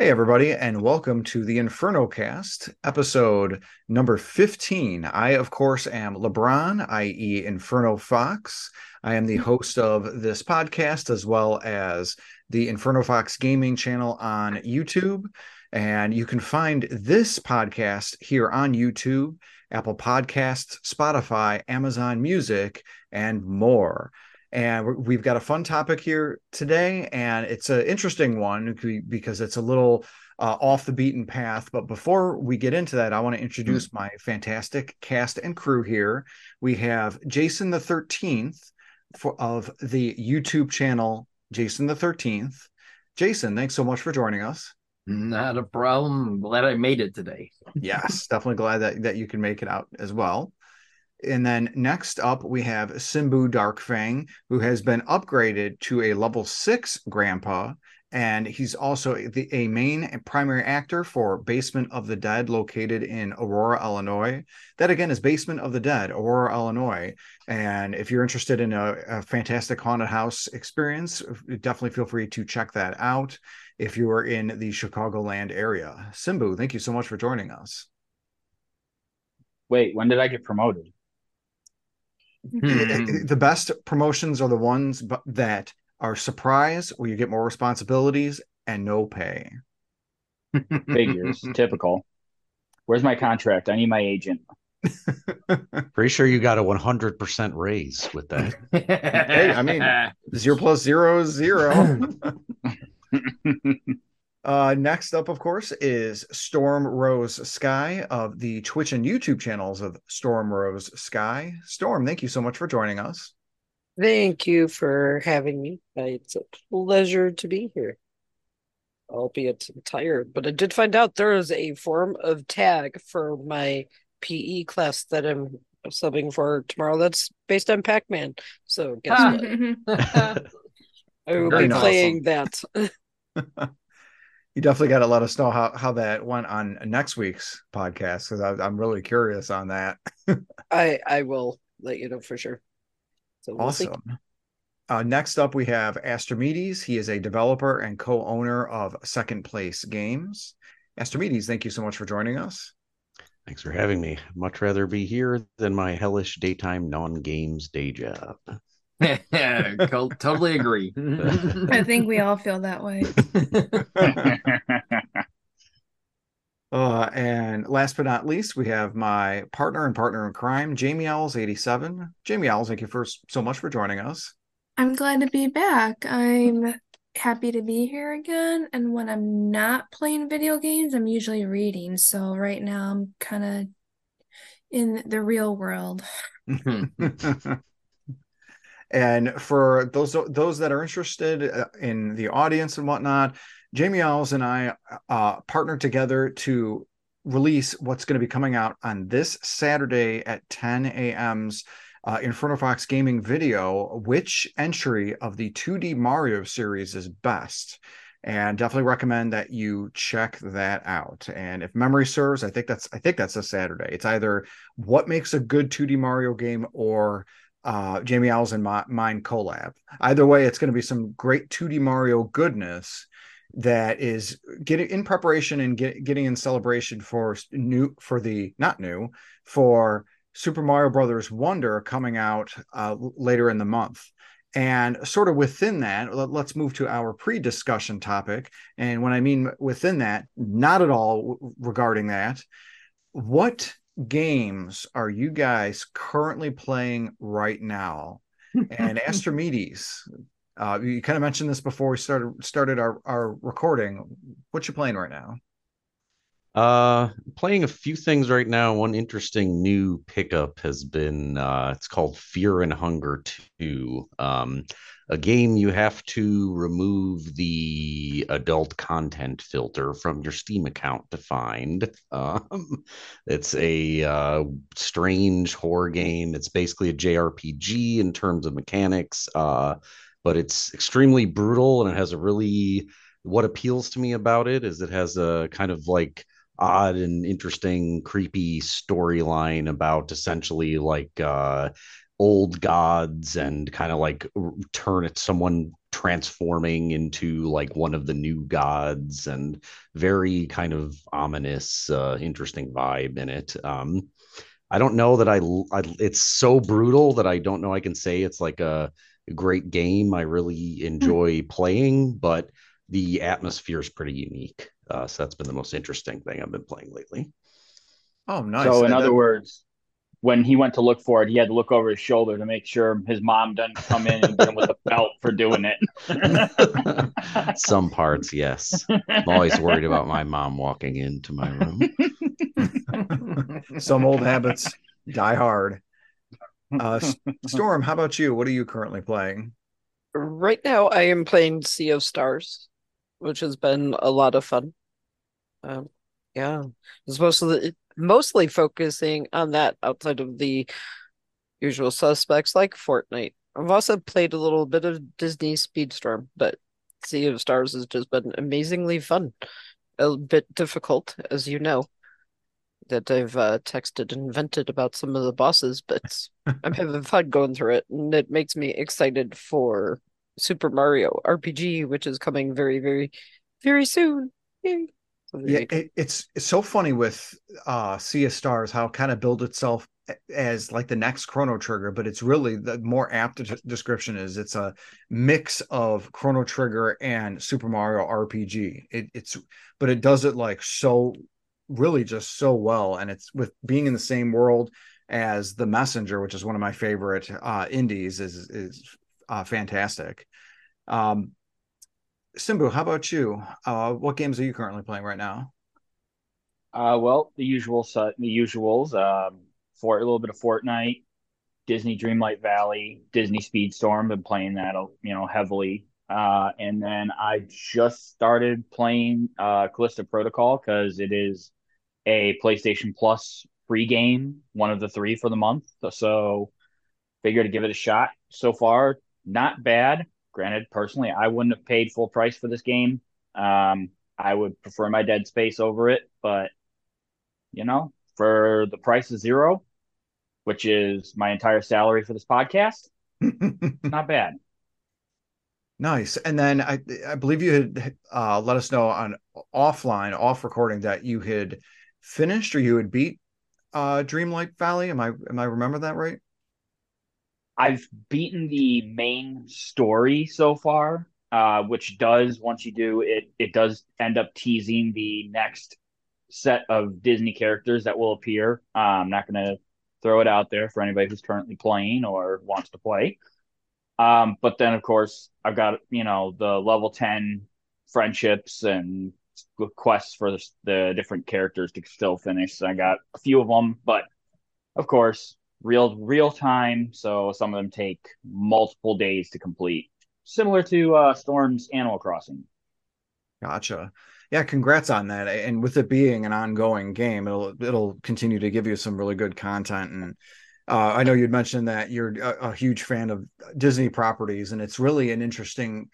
Hey, everybody, and welcome to the Inferno Cast, episode number 15. I, of course, am LeBron, i.e., Inferno Fox. I am the mm-hmm. host of this podcast as well as the Inferno Fox Gaming channel on YouTube. And you can find this podcast here on YouTube, Apple Podcasts, Spotify, Amazon Music, and more. And we've got a fun topic here today, and it's an interesting one because it's a little uh, off the beaten path. But before we get into that, I want to introduce mm-hmm. my fantastic cast and crew here. We have Jason the 13th for, of the YouTube channel Jason the 13th. Jason, thanks so much for joining us. Not a problem. Glad I made it today. yes, definitely glad that, that you can make it out as well. And then next up, we have Simbu Darkfang, who has been upgraded to a level six grandpa. And he's also the, a main primary actor for Basement of the Dead, located in Aurora, Illinois. That again is Basement of the Dead, Aurora, Illinois. And if you're interested in a, a fantastic haunted house experience, definitely feel free to check that out if you are in the Chicagoland area. Simbu, thank you so much for joining us. Wait, when did I get promoted? Hmm. the best promotions are the ones that are surprise where you get more responsibilities and no pay. Figures, typical. Where's my contract? I need my agent. Pretty sure you got a 100% raise with that. hey, I mean, zero plus zero is zero. Uh, next up, of course, is Storm Rose Sky of the Twitch and YouTube channels of Storm Rose Sky. Storm, thank you so much for joining us. Thank you for having me. It's a pleasure to be here. Albeit tired, but I did find out there is a form of tag for my PE class that I'm subbing for tomorrow that's based on Pac Man. So, guess what? I will Very be playing that. you definitely got to let us know how, how that went on next week's podcast because I'm really curious on that. I I will let you know for sure. So we'll awesome. Uh, next up, we have Astrimedes. He is a developer and co-owner of Second Place Games. Astrimedes, thank you so much for joining us. Thanks for having me. Much rather be here than my hellish daytime non-games day job. yeah, totally agree. I think we all feel that way. uh, and last but not least, we have my partner and partner in crime, Jamie Owls, 87. Jamie Owls, thank you first so much for joining us. I'm glad to be back. I'm happy to be here again. And when I'm not playing video games, I'm usually reading. So right now I'm kind of in the real world. And for those those that are interested uh, in the audience and whatnot, Jamie Owls and I uh, partnered together to release what's going to be coming out on this Saturday at 10 a.m.'s uh, Inferno Fox Gaming video. Which entry of the 2D Mario series is best? And definitely recommend that you check that out. And if memory serves, I think that's I think that's a Saturday. It's either what makes a good 2D Mario game or uh, Jamie Owls and my, mine collab. Either way, it's going to be some great 2D Mario goodness that is getting in preparation and get, getting in celebration for new for the not new for Super Mario Brothers Wonder coming out uh, later in the month. And sort of within that, let, us move to our pre discussion topic. And when I mean within that, not at all regarding that, what games are you guys currently playing right now? and Astrimedes, uh, you kind of mentioned this before we started started our, our recording. What you playing right now? Uh, playing a few things right now. One interesting new pickup has been uh, it's called Fear and Hunger Two. Um, a game you have to remove the adult content filter from your Steam account to find. Um, it's a uh, strange horror game. It's basically a JRPG in terms of mechanics, uh, but it's extremely brutal and it has a really. What appeals to me about it is it has a kind of like odd and interesting, creepy storyline about essentially like uh, old gods and kind of like turn it someone transforming into like one of the new gods and very kind of ominous, uh, interesting vibe in it. Um, I don't know that I, I, it's so brutal that I don't know I can say it's like a great game. I really enjoy playing, but the atmosphere is pretty unique. Uh, so that's been the most interesting thing I've been playing lately. Oh, nice. So, in And other that- words, when he went to look for it, he had to look over his shoulder to make sure his mom doesn't come in and get him with a belt for doing it. Some parts, yes. I'm always worried about my mom walking into my room. some old habits die hard. Uh, Storm, how about you? What are you currently playing? Right now, I am playing Sea of Stars, which has been a lot of fun. Um, yeah, it's mostly mostly focusing on that outside of the usual suspects like Fortnite. I've also played a little bit of Disney Speedstorm, but Sea of Stars has just been amazingly fun. A bit difficult, as you know, that I've uh, texted and vented about some of the bosses, but I'm having fun going through it, and it makes me excited for Super Mario RPG, which is coming very, very, very soon. Yay. So Yeah, it, it's it's so funny with uh Sea of Stars how it kind of build itself as like the next Chrono Trigger, but it's really the more apt description is it's a mix of Chrono Trigger and Super Mario RPG. It, it's but it does it like so really just so well, and it's with being in the same world as The Messenger, which is one of my favorite uh indies, is is uh, fantastic. Um, Simbu, how about you? Uh, what games are you currently playing right now? Uh, well, the usual, su- the usuals. Um, for a little bit of Fortnite, Disney Dreamlight Valley, Disney Speedstorm. Been playing that, you know, heavily. Uh, and then I just started playing uh, Callisto Protocol because it is a PlayStation Plus free game, one of the three for the month. So figured to give it a shot. So far, not bad. Granted, personally, I wouldn't have paid full price for this game. Um, I would prefer my Dead Space over it, but you know, for the price of zero, which is my entire salary for this podcast, not bad. Nice. And then I I believe you had uh, let us know on offline, off recording that you had finished or you had beat uh, Dreamlight Valley. Am I am I remember that right? I've beaten the main story so far, uh, which does once you do it, it does end up teasing the next set of Disney characters that will appear. Uh, I'm not going to throw it out there for anybody who's currently playing or wants to play. Um, but then, of course, I've got you know the level ten friendships and quests for the, the different characters to still finish. So I got a few of them, but of course, real real time. So some of them take multiple days to complete, similar to uh, Storm's Animal Crossing. Gotcha. Yeah, congrats on that. And with it being an ongoing game, it'll it'll continue to give you some really good content. And uh, I know you'd mentioned that you're a, a, huge fan of Disney properties, and it's really an interesting.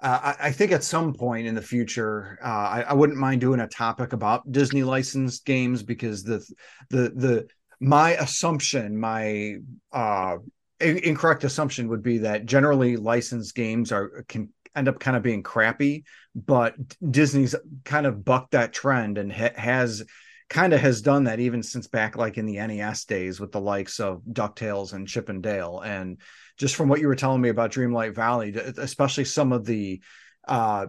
Uh, I, I, think at some point in the future, uh, I, I, wouldn't mind doing a topic about Disney licensed games because the the the my assumption, my uh, incorrect assumption would be that generally licensed games are can end up kind of being crappy, but Disney's kind of bucked that trend and ha- has kind of has done that even since back like in the NES days with the likes of DuckTales and Chip and Dale. And just from what you were telling me about Dreamlight Valley, especially some of the uh,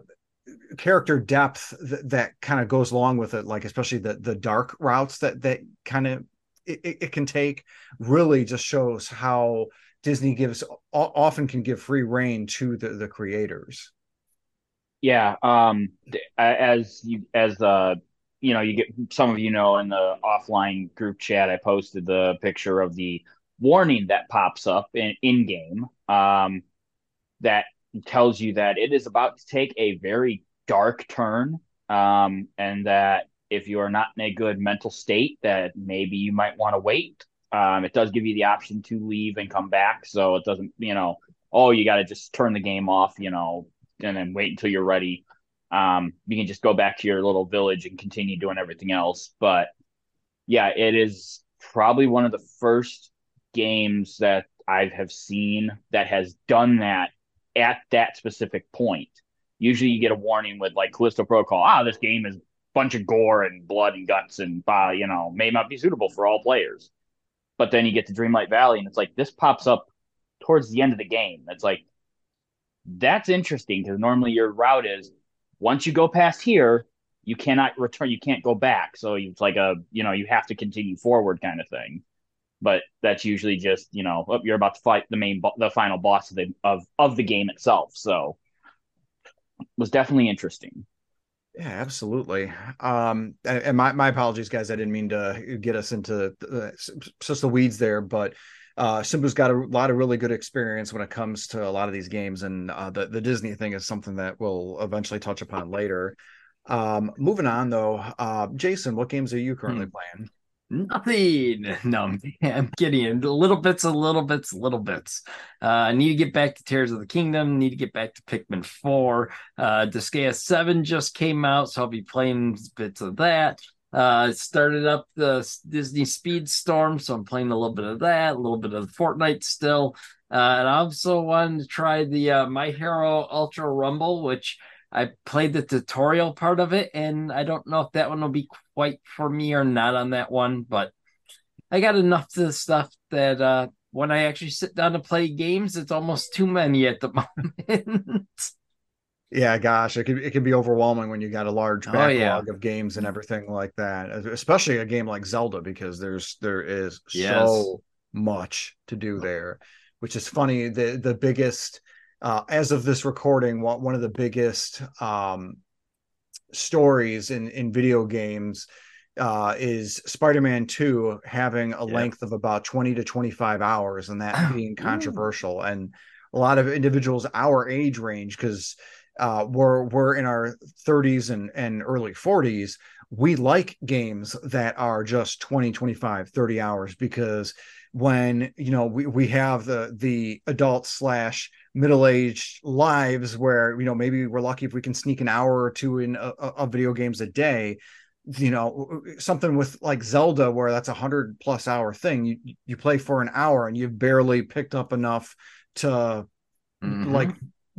character depth th- that kind of goes along with it, like especially the the dark routes that that kind of it, it can take, really just shows how Disney gives often can give free reign to the the creators. Yeah, um, as you as uh you know you get some of you know in the offline group chat, I posted the picture of the warning that pops up in in game um, that tells you that it is about to take a very dark turn um, and that if you are not in a good mental state that maybe you might want to wait um, it does give you the option to leave and come back so it doesn't you know oh you got to just turn the game off you know and then wait until you're ready um, you can just go back to your little village and continue doing everything else but yeah it is probably one of the first games that I have seen that has done that at that specific point. Usually, you get a warning with like Callisto Protocol. Ah, this game is bunch of gore and blood and guts, and uh, you know may not be suitable for all players. But then you get to Dreamlight Valley, and it's like this pops up towards the end of the game. It's like that's interesting because normally your route is once you go past here, you cannot return, you can't go back. So it's like a you know you have to continue forward kind of thing. But that's usually just you know oh, you're about to fight the main the final boss of the of of the game itself. So it was definitely interesting. Yeah, absolutely. Um, and my, my apologies, guys. I didn't mean to get us into the, just the weeds there, but uh, Simbu's got a lot of really good experience when it comes to a lot of these games, and uh, the the Disney thing is something that we'll eventually touch upon later. Um, moving on though, uh, Jason, what games are you currently hmm. playing? Nothing. No, I'm kidding. Little bits, a little bits, little bits. Uh, I need to get back to Tears of the Kingdom. Need to get back to Pikmin 4. Uh, Disgaea 7 just came out, so I'll be playing bits of that. Uh, started up the Disney Speedstorm, so I'm playing a little bit of that, a little bit of Fortnite still. Uh, and I also wanted to try the uh, My Hero Ultra Rumble, which I played the tutorial part of it, and I don't know if that one will be quite for me or not on that one, but I got enough to the stuff that uh, when I actually sit down to play games, it's almost too many at the moment. yeah, gosh, it can it can be overwhelming when you got a large backlog oh, yeah. of games and everything like that. Especially a game like Zelda because there's there is yes. so much to do there, which is funny. The the biggest uh, as of this recording, one of the biggest um, stories in in video games uh, is Spider-Man 2 having a length of about 20 to 25 hours and that being controversial. And a lot of individuals our age range because uh, we're we're in our 30s and and early 40s we like games that are just 20 25 30 hours because when you know we, we have the the adult slash middle-aged lives where you know maybe we're lucky if we can sneak an hour or two in of video games a day you know something with like zelda where that's a hundred plus hour thing you you play for an hour and you've barely picked up enough to mm-hmm. like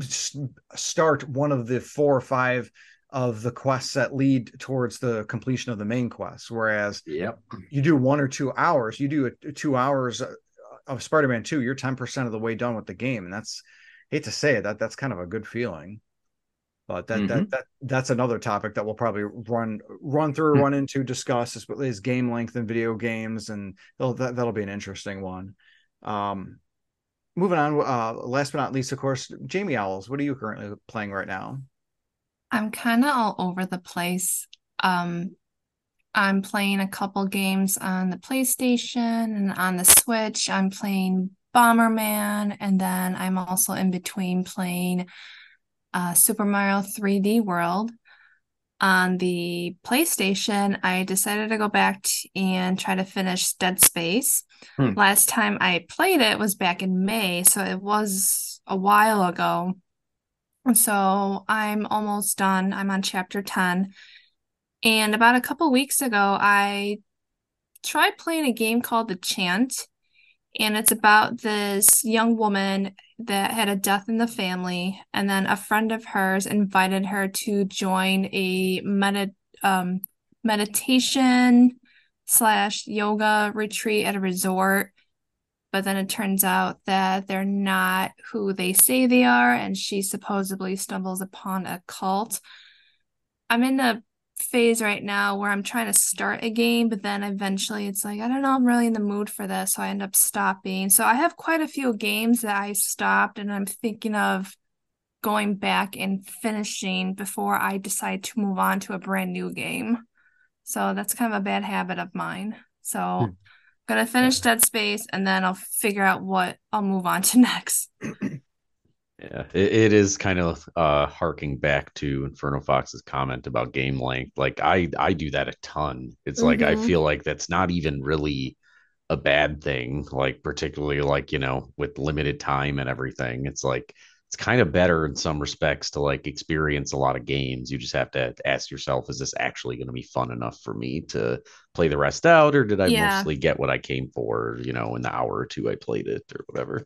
start one of the four or five of the quests that lead towards the completion of the main quest whereas yep. you do one or two hours you do a, two hours of spider-man 2 you're 10% of the way done with the game and that's hate to say it that that's kind of a good feeling but that, mm-hmm. that that that's another topic that we'll probably run run through mm-hmm. run into discuss is, is game length in video games and that, that'll be an interesting one um moving on uh last but not least of course jamie owls what are you currently playing right now i'm kind of all over the place um i'm playing a couple games on the playstation and on the switch i'm playing Bomberman, and then I'm also in between playing uh, Super Mario 3D World. On the PlayStation, I decided to go back and try to finish Dead Space. Hmm. Last time I played it was back in May, so it was a while ago. So I'm almost done. I'm on chapter 10. And about a couple weeks ago, I tried playing a game called The Chant and it's about this young woman that had a death in the family and then a friend of hers invited her to join a med- um, meditation slash yoga retreat at a resort but then it turns out that they're not who they say they are and she supposedly stumbles upon a cult i'm in a phase right now where I'm trying to start a game, but then eventually it's like, I don't know, I'm really in the mood for this. So I end up stopping. So I have quite a few games that I stopped and I'm thinking of going back and finishing before I decide to move on to a brand new game. So that's kind of a bad habit of mine. So hmm. I'm gonna finish Dead Space and then I'll figure out what I'll move on to next. Yeah, it, it is kind of uh harking back to Inferno Fox's comment about game length. Like I I do that a ton. It's mm-hmm. like I mm-hmm. feel like that's not even really a bad thing, like particularly like, you know, with limited time and everything. It's like it's kind of better in some respects to like experience a lot of games. You just have to ask yourself, is this actually going to be fun enough for me to play the rest out, or did I yeah. mostly get what I came for, you know, in the hour or two I played it or whatever?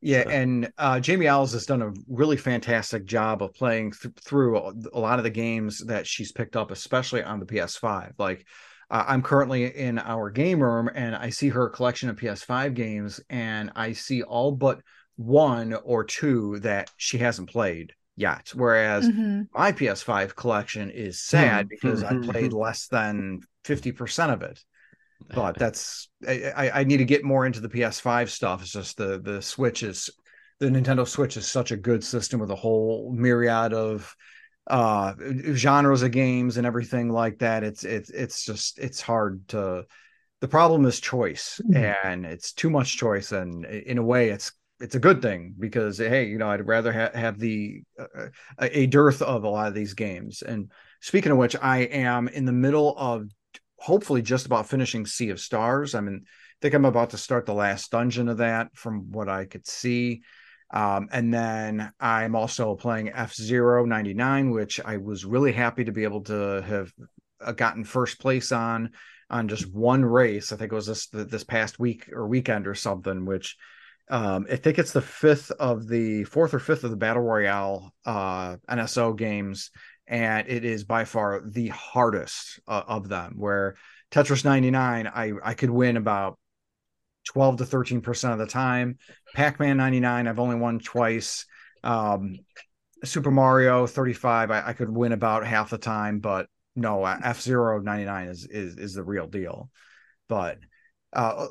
Yeah, So- and uh, Jamie Owls has done a really fantastic job of playing th- through a lot of the games that she's picked up, especially on the PS5. Like, uh, I'm currently in our game room and I see her collection of PS5 games, and I see all but one or two that she hasn't played yet. Whereas Mhm. my PS5 collection is sad Hmm. because I played less than 50% of it but that's I, I I need to get more into the PS5 stuff. It's just the the Switch is the Nintendo Switch is such a good system with a whole myriad of uh genres of games and everything like that. It's it's it's just it's hard to the problem is choice and it's too much choice and in a way it's it's a good thing because hey you know i'd rather ha- have the uh, a a dearth of a lot of these games. And speaking of which i am in the middle of hopefully just about finishing sea of stars. I mean i think i'm about to start the last dungeon of that from what i could see. Um, and then i'm also playing f-zero 99 which i was really happy to be able to have uh, gotten first place on on just one race. I think it was this this past week or weekend or something which um, I think it's the fifth of the fourth or fifth of the battle royale uh, NSO games, and it is by far the hardest uh, of them. Where Tetris 99, I I could win about 12 to 13 percent of the time. Pac-Man 99, I've only won twice. Um, Super Mario 35, I, I could win about half the time, but no, F Zero 99 is is is the real deal. But uh,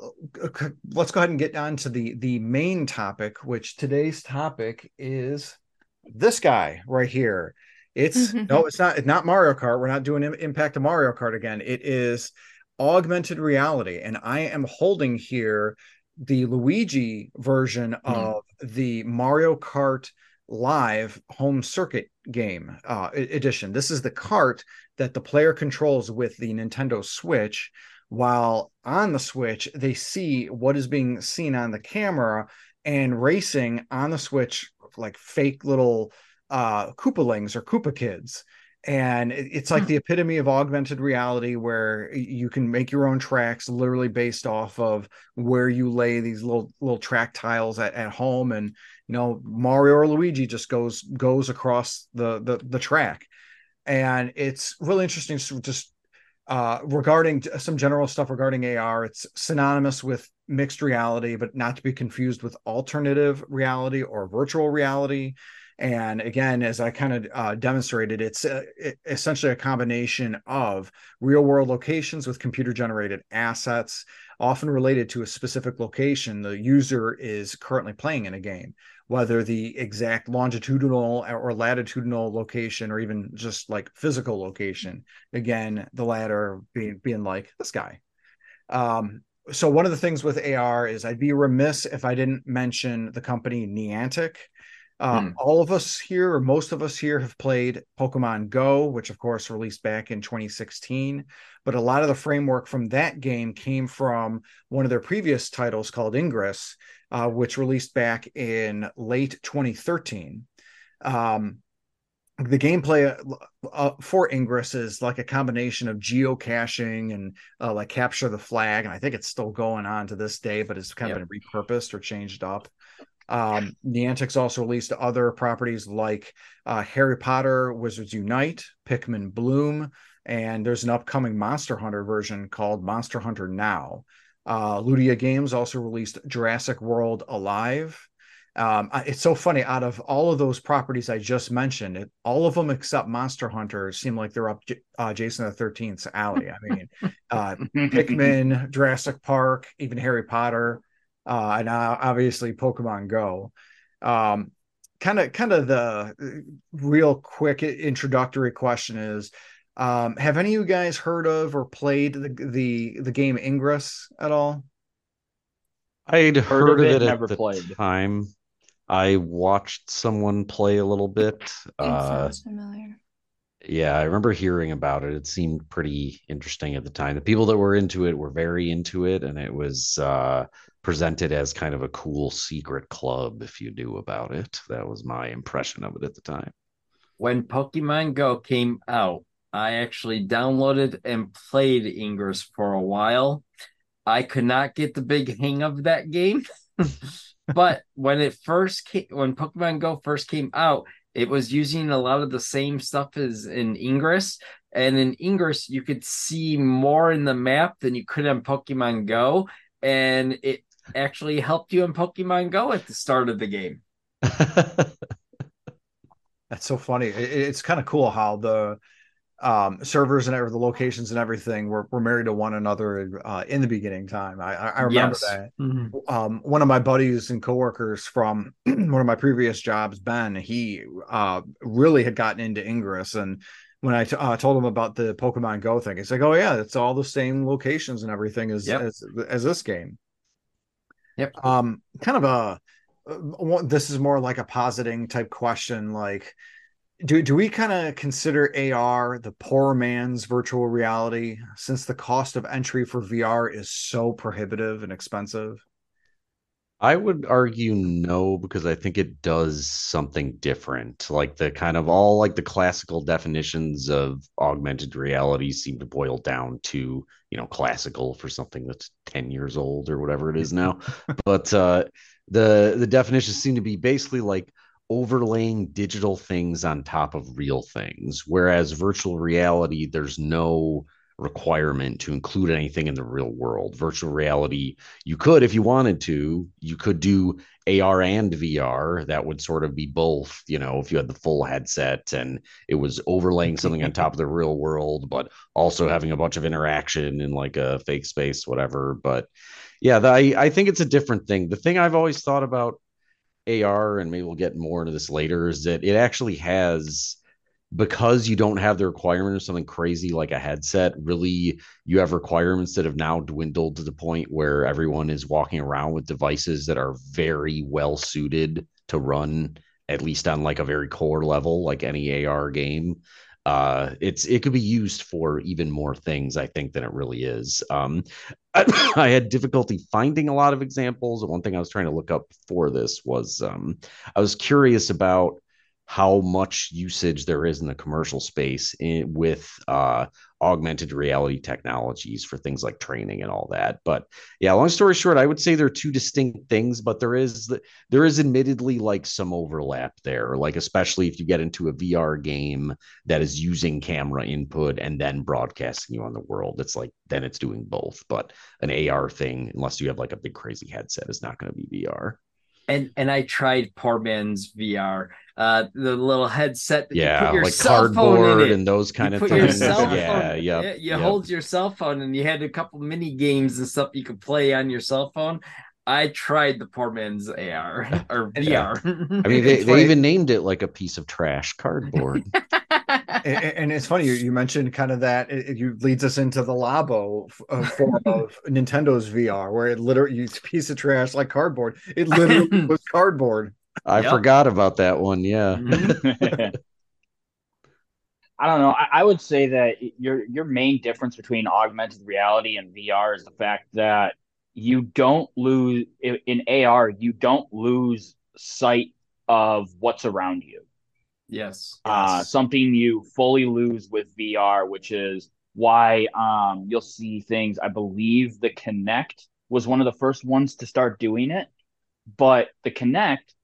let's go ahead and get on to the the main topic, which today's topic is this guy right here. It's no, it's not. It's not Mario Kart. We're not doing Impact of Mario Kart again. It is augmented reality, and I am holding here the Luigi version of the Mario Kart Live Home Circuit game uh, edition. This is the cart that the player controls with the Nintendo Switch while on the switch they see what is being seen on the camera and racing on the switch like fake little uh koopalings or koopa kids. And it's like Hmm. the epitome of augmented reality where you can make your own tracks literally based off of where you lay these little little track tiles at, at home. And you know mario or luigi just goes goes across the the, the track. And it's really interesting to just uh, regarding some general stuff regarding AR, it's synonymous with mixed reality, but not to be confused with alternative reality or virtual reality. And again, as I kind of uh, demonstrated, it's uh, it- essentially a combination of real world locations with computer generated assets, often related to a specific location the user is currently playing in a game, whether the exact longitudinal or latitudinal location or even just like physical location again the latter being being like this guy um so one of the things with ar is i'd be remiss if i didn't mention the company niantic. Uh, Hmm. all of us here or most of us here have played pokemon go which of course released back in 2016 but a lot of the framework from that game came from one of their previous titles called ingress uh, which released back in late 2013 um, the gameplay uh, for Ingress is like a combination of geocaching and uh, like capture the flag, and I think it's still going on to this day, but it's kind of been repurposed or changed up. Um, Niantic's also released other properties like uh, Harry Potter, Wizards Unite, Pikmin Bloom, and there's an upcoming Monster Hunter version called Monster Hunter Now. Uh, Ludia Games also released Jurassic World Alive. Um, it's so funny. Out of all of those properties I just mentioned, it, all of them except Monster Hunter seem like they're up uh, Jason the Thirteenth's alley. I mean, uh, Pikmin, Jurassic Park, even Harry Potter, uh, and uh, obviously Pokemon Go. Um, kind of, kind of the uh, real quick introductory question is: um, Have any of you guys heard of or played the the the game Ingress at all? I'd heard, of of it, it, never at the played. time. I watched someone play a little bit. It Uh, sounds familiar. yeah, I remember hearing about it. It seemed pretty interesting at the time. The people that were into it were very into it, and it was uh, presented as kind of a cool secret club if you knew about it. That was my impression of it at the time. when Pokemon Go came out, I actually downloaded and played Ingress for a while. I could not get the big hang of that game. but when it first came, when Pokemon Go first came out, it was using a lot of the same stuff as in Ingress. And in Ingress, you could see more in the map than you could on Pokemon Go. And it actually helped you in Pokemon Go at the start of the game. That's so funny. It's kind of cool how the um, servers and the locations and everything were, were married to one another uh, in the beginning time. I, I remember yes. that. Mm-hmm. Um, one of my buddies and coworkers from one of my previous jobs, Ben, he uh, really had gotten into Ingress. And when I t- uh, told him about the Pokemon Go thing, he's like, "Oh yeah, it's all the same locations and everything as yep. as, as this game." Yep. Um, kind of a uh, this is more like a positing type question, like do do we kind of consider AR the poor man's virtual reality since the cost of entry for VR is so prohibitive and expensive? I would argue no because I think it does something different. Like the kind of all like the classical definitions of augmented reality seem to boil down to, you know, classical for something that's 10 years old or whatever it is now. but uh the the definitions seem to be basically like overlaying digital things on top of real things. Whereas virtual reality, there's no requirement to include anything in the real world. Virtual reality, you could, if you wanted to, you could do AR and VR. That would sort of be both, you know, if you had the full headset and it was overlaying something on top of the real world, but also having a bunch of interaction in like a fake space, whatever. But yeah, the, I, I think it's a different thing. The thing I've always thought about AR, and maybe we'll get more into this later, is that it actually has because you don't have the requirement of something crazy like a headset, really you have requirements that have now dwindled to the point where everyone is walking around with devices that are very well suited to run at least on like a very core level, like any AR game uh, it's it could be used for even more things, I think, than it really is. Um, I, I, had difficulty finding a lot of examples. One thing I was trying to look up for this was um, I was curious about how much usage there is in the commercial space in, with uh, augmented reality technologies for things like training and all that. But yeah, long story short, I would say they're two distinct things, but there is there is admittedly like some overlap there. Like especially if you get into a VR game that is using camera input and then broadcasting you on the world, it's like then it's doing both. But an AR thing, unless you have like a big crazy headset, is not going to be VR and and I tried poor man's VR, uh, the little headset that yeah, you put your like cardboard phone and those kind you of things. yeah, yeah, you yep. hold your cell phone, and you had a couple mini games and stuff you could play on your cell phone. I tried the poor man's AR or VR. I mean, they, they even named it like a piece of trash cardboard. and, and, it's funny you, you mentioned kind of that it, it leads us into the Labo uh, form of Nintendo's VR, where it literally it's a piece of trash like cardboard. It literally was cardboard. I yep. forgot about that one. Yeah. Mm-hmm. I don't know. I, I, would say that your your main difference between augmented reality and VR is the fact that you don't lose in AR. You don't lose sight of what's around you. Yes. Uh, yes. something you fully lose with VR, which is why um, you'll see things. I believe the Kinect was one of the first ones to start doing it, but the Kinect,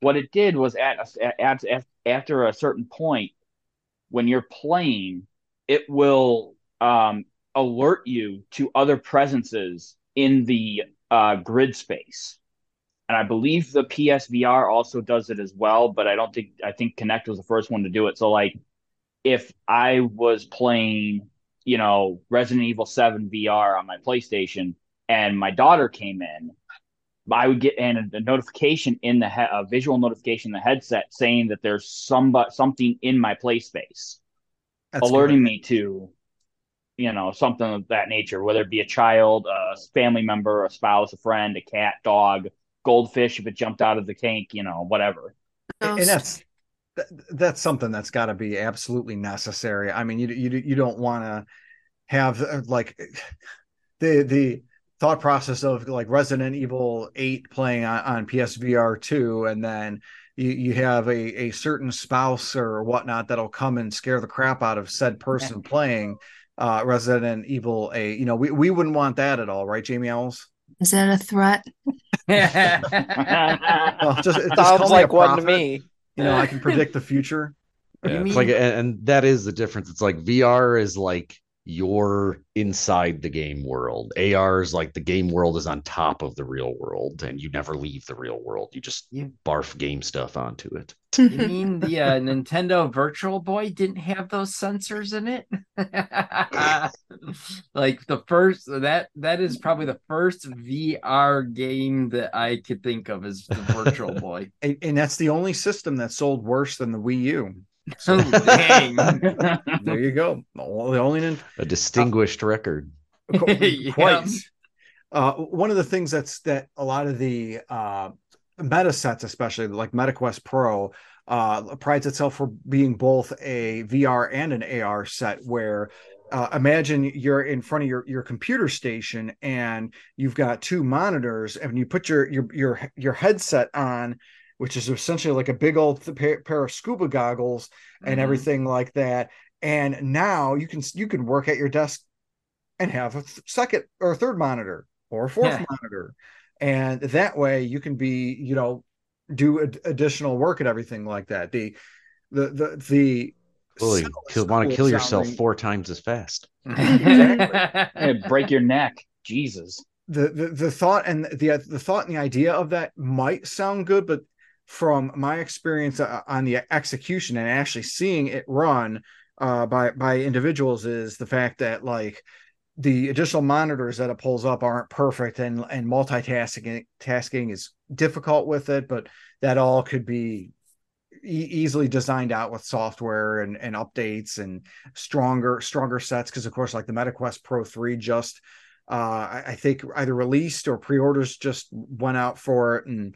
what it did was at, at, at after a certain point, when you're playing, it will um, alert you to other presences in the uh, grid space and I believe the PSVR also does it as well, but I don't think I think Kinect was the first one to do it. So like if I was playing, you know, Resident Evil 7 VR on my PlayStation and my daughter came in, I would get and a notification in the he- a visual notification in the headset saying that there's some something in my play space, That's alerting me to, you know, something of that nature, whether it be a child, a family member, a spouse, a friend, a cat, dog, goldfish if it jumped out of the tank, you know, whatever. And that's that's something that's got to be absolutely necessary. I mean, you you you don't want to have uh, like the the thought process of like Resident Evil 8 playing on, on PSVR 2 and then you, you have a, a certain spouse or whatnot that'll come and scare the crap out of said person playing uh Resident Evil 8. You know, we, we wouldn't want that at all, right, Jamie Owls? Is that a threat? Well, just, just Sounds call me a like one to me. You know, I can predict the future. Yeah, it's mean- like, and, and that is the difference. It's like VR is like you're inside the game world. AR is like the game world is on top of the real world, and you never leave the real world. You just You- barf game stuff onto it. You mean the uh, Nintendo Virtual Boy didn't have those sensors in it? like the first that that is probably the first VR game that I could think of as the Virtual Boy. And, and that's the only system that sold worse than the Wii U. Oh dang! There you go. The only nin- A distinguished record. Qu- Yeah. quite. Uh, one of the things that's that a lot of the uh, meta sets, especially like MetaQuest Pro, uh, prides itself for being both a VR and an AR set. Where uh, imagine you're in front of your your computer station and you've got two monitors, and you put your your your your headset on. Which is essentially like a big old th- pair, pair of scuba goggles and Mhm. everything like that. And now you can you can work at your desk and have a th- second or a third monitor or a fourth Yeah. monitor and that way you can be you know do ad- additional work and everything like that the the the the Really, sound kill, want to cool kill yourself sounding. four times as fast. Yeah, break your neck. Jesus. the, the the thought and the the thought and the idea of that might sound good but from my experience uh, on the execution and actually seeing it run uh, by by individuals is the fact that like the additional monitors that it pulls up aren't perfect and and multitasking tasking is difficult with it but that all could be e- easily designed out with software and, and updates and stronger stronger sets. Because of course like the MetaQuest Pro 3 just uh I, I think either released or pre-orders just went out for it and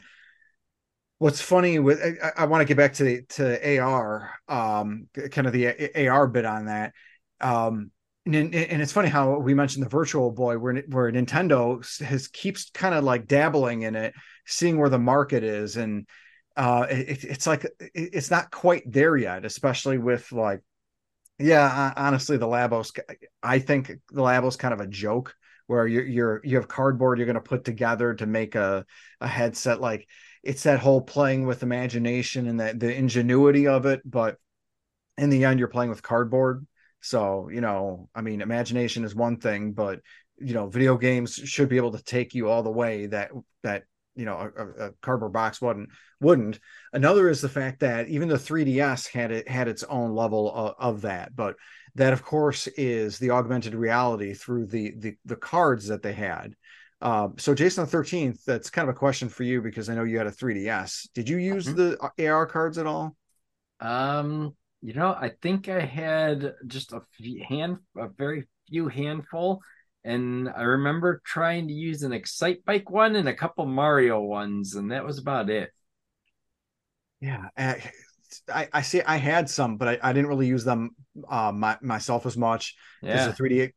what's funny with I, I want to get back to the to AR um kind of the AR bit on that. Um and, and it's funny how we mentioned the virtual boy where where Nintendo has keeps kind of like dabbling in it seeing where the market is and uh it, it's like it's not quite there yet especially with like yeah honestly the labos i think the labos kind of a joke where you're you're you have cardboard you're going to put together to make a a headset like it's that whole playing with imagination and that the ingenuity of it but in the end you're playing with cardboard. So you know i mean imagination is one thing but you know video games should be able to take you all the way that that you know a, a cardboard box wouldn't wouldn't. Another is the fact that even the 3ds had it had its own level of, of that but that of course is the augmented reality through the the, the cards that they had um, so jason the 13th that's kind of a question for you because i know you had a 3ds did you use Mhm. the ar cards at all Um, you know, I think I had just a few hand, a very few handful, and I remember trying to use an Excitebike one and a couple Mario ones, and that was about it. Yeah, I, I, I see. I had some, but I, I didn't really use them uh, my, myself as much because Yeah, the 3D,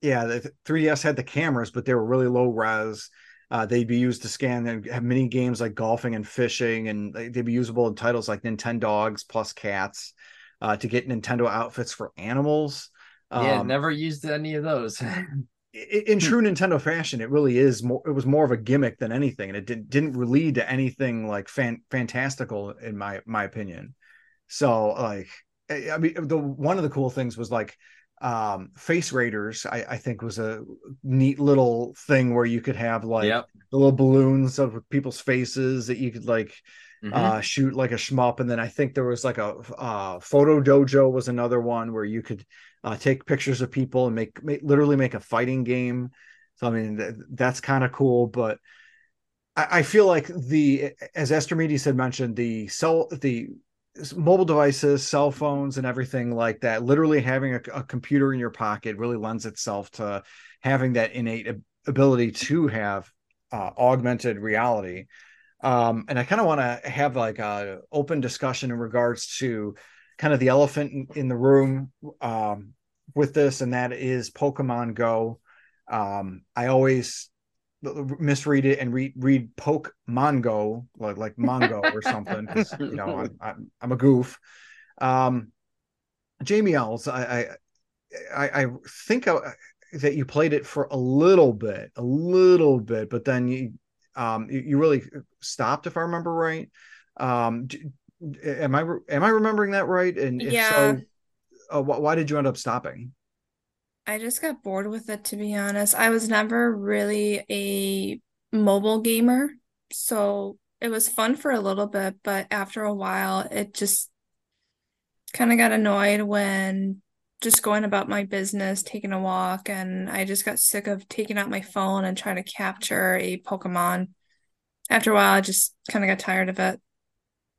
yeah, the 3DS had the cameras, but they were really low res. Uh, they'd be used to scan and have mini games like golfing and fishing, and they- they'd be usable in titles like Nintendogs plus cats uh, to get Nintendo outfits for animals. yeah, Um, never used any of those. in true Nintendo fashion, it really is more. It was more of a gimmick than anything, and it didn't didn't lead to anything like fan, fantastical in my my opinion. So like, I mean, the one of the cool things was like um face raiders I, I think was a neat little thing where you could have like Yep. the little balloons of people's faces that you could like Mhm. uh shoot like a shmup and then i think there was like a uh photo dojo was another one where you could uh take pictures of people and make, make literally make a fighting game so i mean th- that's kind of cool but I, I feel like the as Astrimedes had mentioned the cell the mobile devices cell phones and everything like that literally having a, a computer in your pocket really lends itself to having that innate ability to have uh, augmented reality um, and I kind of want to have like a open discussion in regards to kind of the elephant in, in the room um, with this, and that is Pokemon Go. Um, I always misread it and read read Pokemon Go like like Mongo or something. 'cause, you know, I'm, I'm I'm a goof. Um, Jamie Ells, I I I, I think I, that you played it for a little bit, a little bit, but then you um you, you really stopped, if I remember right. Um, am I am I remembering that right? And if Yeah. so, uh, why did you end up stopping? I just got bored with it, to be honest. I was never really a mobile gamer, so it was fun for a little bit, but after a while, it just kind of got annoyed when just going about my business, taking a walk, and I just got sick of taking out my phone and trying to capture a Pokemon. After a while, I just kind of got tired of it.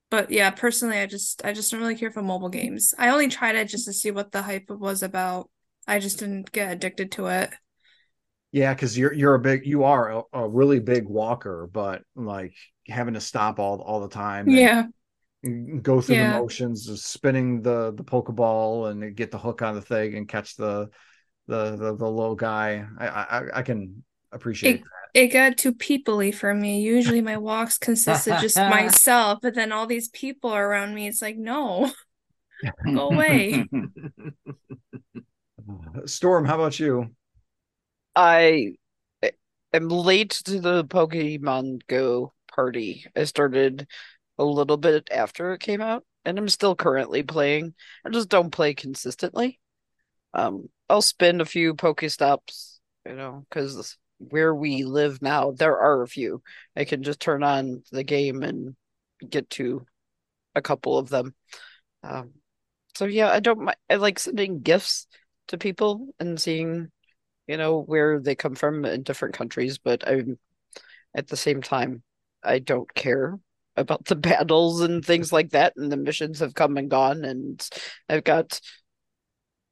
But yeah, personally, I just I just don't really care for mobile games. I only tried it just to see what the hype was about. I just didn't get addicted to it. Yeah, because you're you're a big you are a, a really big walker, but like having to stop all all the time. Yeah. go through Yeah. the motions of spinning the the pokeball and get the hook on the thing and catch the the the, the little guy. I, I I can appreciate It it got too peoply for me. Usually my walks consist of just myself, but then all these people around me. It's like, no, go away. Storm, how about you? I am late to the Pokemon Go party. I started a little bit after it came out, and I'm still currently playing. I just don't play consistently. Um, I'll spend a few Pokestops, you know, because where we live now, there are a few. I can just turn on the game and get to a couple of them. Um, so yeah, I don't I like sending gifts to people and seeing, you know, where they come from in different countries, but I'm at the same time, I don't care about the battles and things like that, and the missions have come and gone, and I've got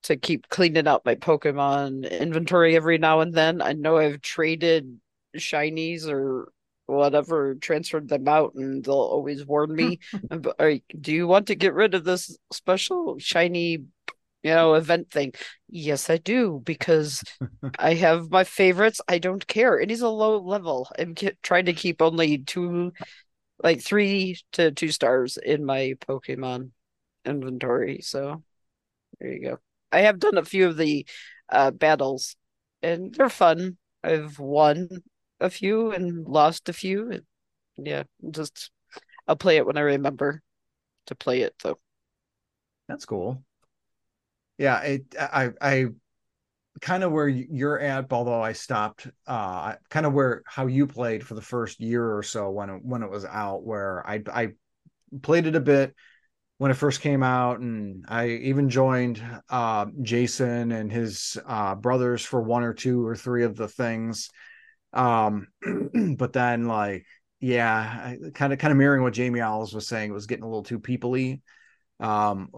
to keep cleaning out my Pokemon inventory every now and then. I know I've traded shinies or whatever, transferred them out, and they'll always warn me. Do you want to get rid of this special shiny, you know, event thing? Yes, I do, because I have my favorites. I don't care. It is a low level. I'm ke- trying to keep only two, like three to two stars in my Pokemon inventory. So there you go. I have done a few of the uh, battles, and they're fun. I've won a few and lost a few. and yeah, just I'll play it when I remember to play it, though. That's cool. Yeah, it I I kind of where you're at, although I stopped uh kind of where how you played for the first year or so when it when it was out, where I I played it a bit when it first came out, and I even joined uh Jason and his uh brothers for one or two or three of the things. Um but then like yeah, kind of kind of mirroring what Jamie Owls was saying, it was getting a little too peoply um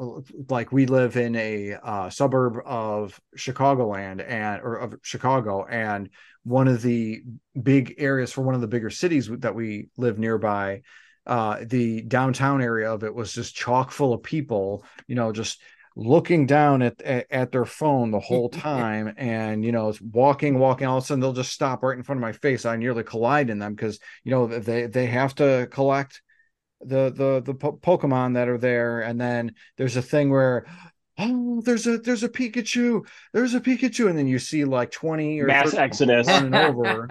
like we live in a uh, suburb of chicagoland and or of chicago and one of the big areas for one of the bigger cities that we live nearby uh the downtown area of it was just chock full of people you know just looking down at at, at their phone the whole time and you know it's walking walking all of a sudden they'll just stop right in front of my face. I nearly collide in them because you know they they have to collect the the the po- Pokemon that are there, and then there's a thing where oh there's a there's a Pikachu, there's a Pikachu, and then you see like twenty or Mass exodus. running over.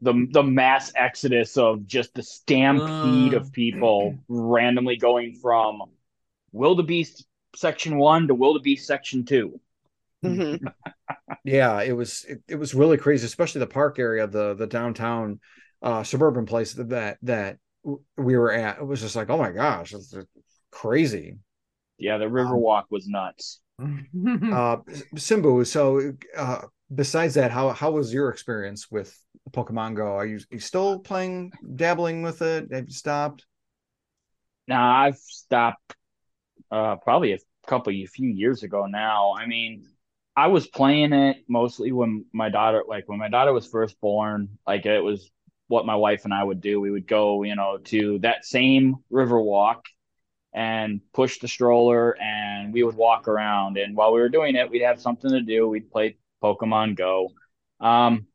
the the mass exodus of just the stampede Uh. of people randomly going from wildebeest section one to wildebeest section two. Mhm. Yeah, it was it, it was really crazy, especially the park area, the the downtown uh suburban place that that that we were at. It was just like oh my gosh, it's it's crazy. Yeah, the river Riverwalk was nuts. Uh, Simbu, so uh, besides that, how how was your experience with Pokemon Go? Are you, you still playing, dabbling with it? Have you stopped? Now I've stopped uh probably a couple a few years ago now. I mean, I was playing it mostly when my daughter like when my daughter was first born, like it was what my wife and I would do. We would go, you know, to that same river walk and push the stroller and we would walk around and while we were doing it, we'd have something to do. We'd play Pokemon Go. Um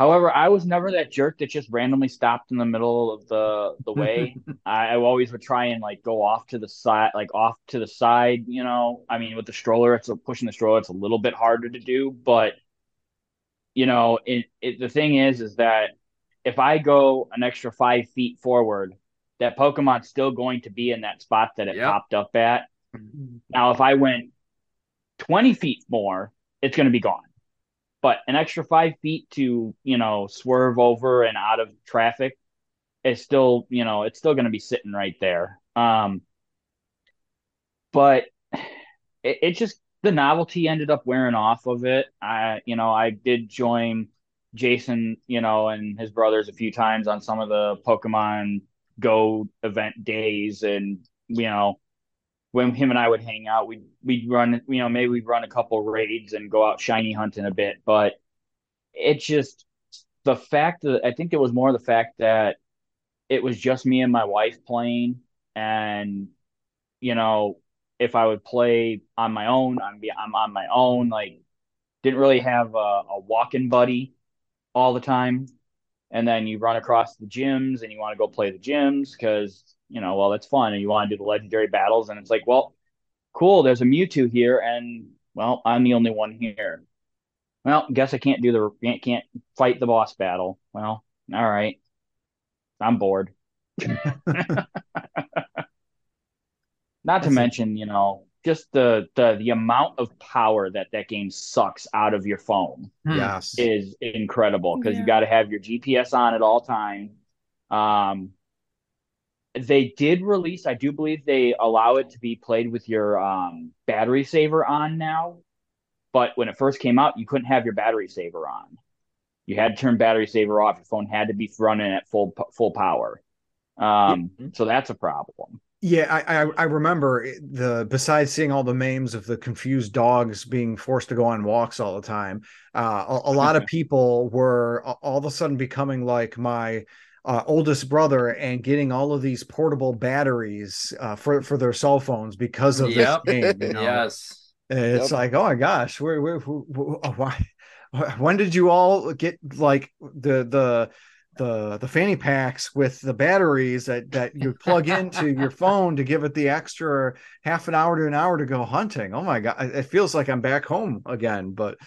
However, I was never that jerk that just randomly stopped in the middle of the the way. I, I always would try and like go off to the side, like off to the side. You know, I mean, with the stroller, it's a, pushing the stroller. It's a little bit harder to do, but you know, it, it the thing is, is that if I go an extra five feet forward, that Pokemon's still going to be in that spot that it Yep. popped up at. Now, if I went 20 feet more, it's going to be gone. But an extra five feet to, you know, swerve over and out of traffic is still, you know, it's still going to be sitting right there. Um, but it, it just, the novelty ended up wearing off of it. I, you know, I did join Jason, you know, and his brothers a few times on some of the Pokemon Go event days. And, you know, when him and I would hang out, we'd we'd run, you know, maybe we'd run a couple raids and go out shiny hunting a bit. But it's just the fact that I think it was more the fact that it was just me and my wife playing, and you know, if I would play on my own, I'm I'm on my own. Like, didn't really have a, a walking buddy all the time. And then you run across the gyms and you want to go play the gyms because you know, well, that's fun, and you want to do the legendary battles, and it's like, well, cool. There's a Mewtwo here, and well, I'm the only one here. Well, guess I can't do the can't, can't fight the boss battle. Well, all right, I'm bored. Not to mention, you know, just the the the amount of power that that game sucks out of your phone Hmm. Yes. is incredible because Yeah. you got to have your GPS on at all times. Um, they did release, I do believe they allow it to be played with your um, battery saver on now. But when it first came out, you couldn't have your battery saver on. You had to turn battery saver off. Your phone had to be running at full full power. Um, so that's a problem. Yeah, I, I I remember the besides seeing all the memes of the confused dogs being forced to go on walks all the time, uh, a, a lot of people were all of a sudden becoming like my uh, oldest brother and getting all of these portable batteries uh, for for their cell phones because of Yep. this game. You know? Yes. It's Yep. like, oh my gosh, where, where, why, when did you all get like the the the the fanny packs with the batteries that that you plug into your phone to give it the extra half an hour to an hour to go hunting? Oh my god, it feels like I'm back home again, but.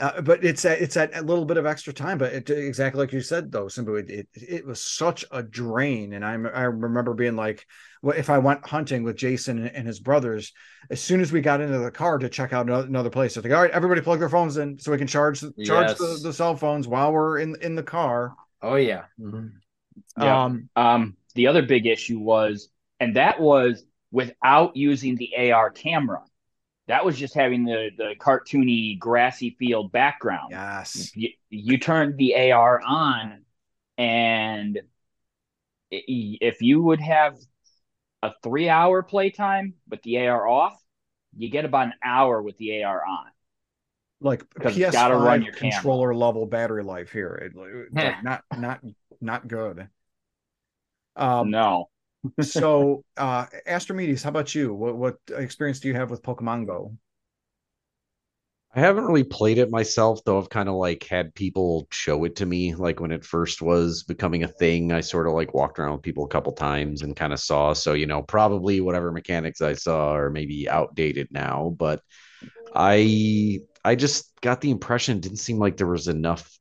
Uh, but it's a, it's that little bit of extra time, but it, exactly like you said though, Simbu, it, it it was such a drain, and I I remember being like, well, if I went hunting with Jason and, his brothers, as soon as we got into the car to check out another, place, it's like, all right, everybody plug their phones in so we can charge charge Yes. the, the cell phones while we're in in the car. Oh yeah. Yeah. Um, Um, the other big issue was, and that was without using the AR camera. That was just having the the cartoony grassy field background. yes, You, you turned the AR on, and if you would have a three hour playtime with the AR off, you get about an hour with the AR on. Like 'Cause it's gotta PS5 run your camera. controller level battery life here. It, like not not not good. Um, no. so uh Astrimedes, how about you? What what experience do you have with Pokemon Go? I haven't really played it myself, though. I've kind of like had people show it to me. Like when it first was becoming a thing, I sort of like walked around with people a couple times and kind of saw. So, you know, probably whatever mechanics I saw are maybe outdated now, but I I just got the impression didn't seem like there was enough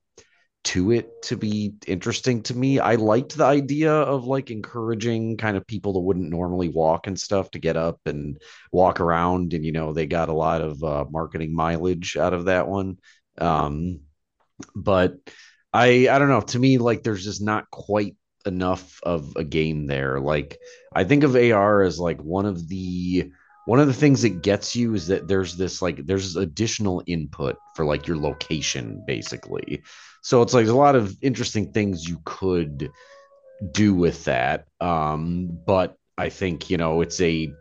to it to be interesting to me. I liked the idea of like encouraging kind of people that wouldn't normally walk and stuff to get up and walk around and you know they got a lot of uh, marketing mileage out of that one. Um but i i don't know. To me like there's just not quite enough of a game there. Like i think of ar as like one of the one of the things that gets you is that there's this like there's additional input for like your location basically. So it's like a lot of interesting things you could do with that. Um but i think you know it's a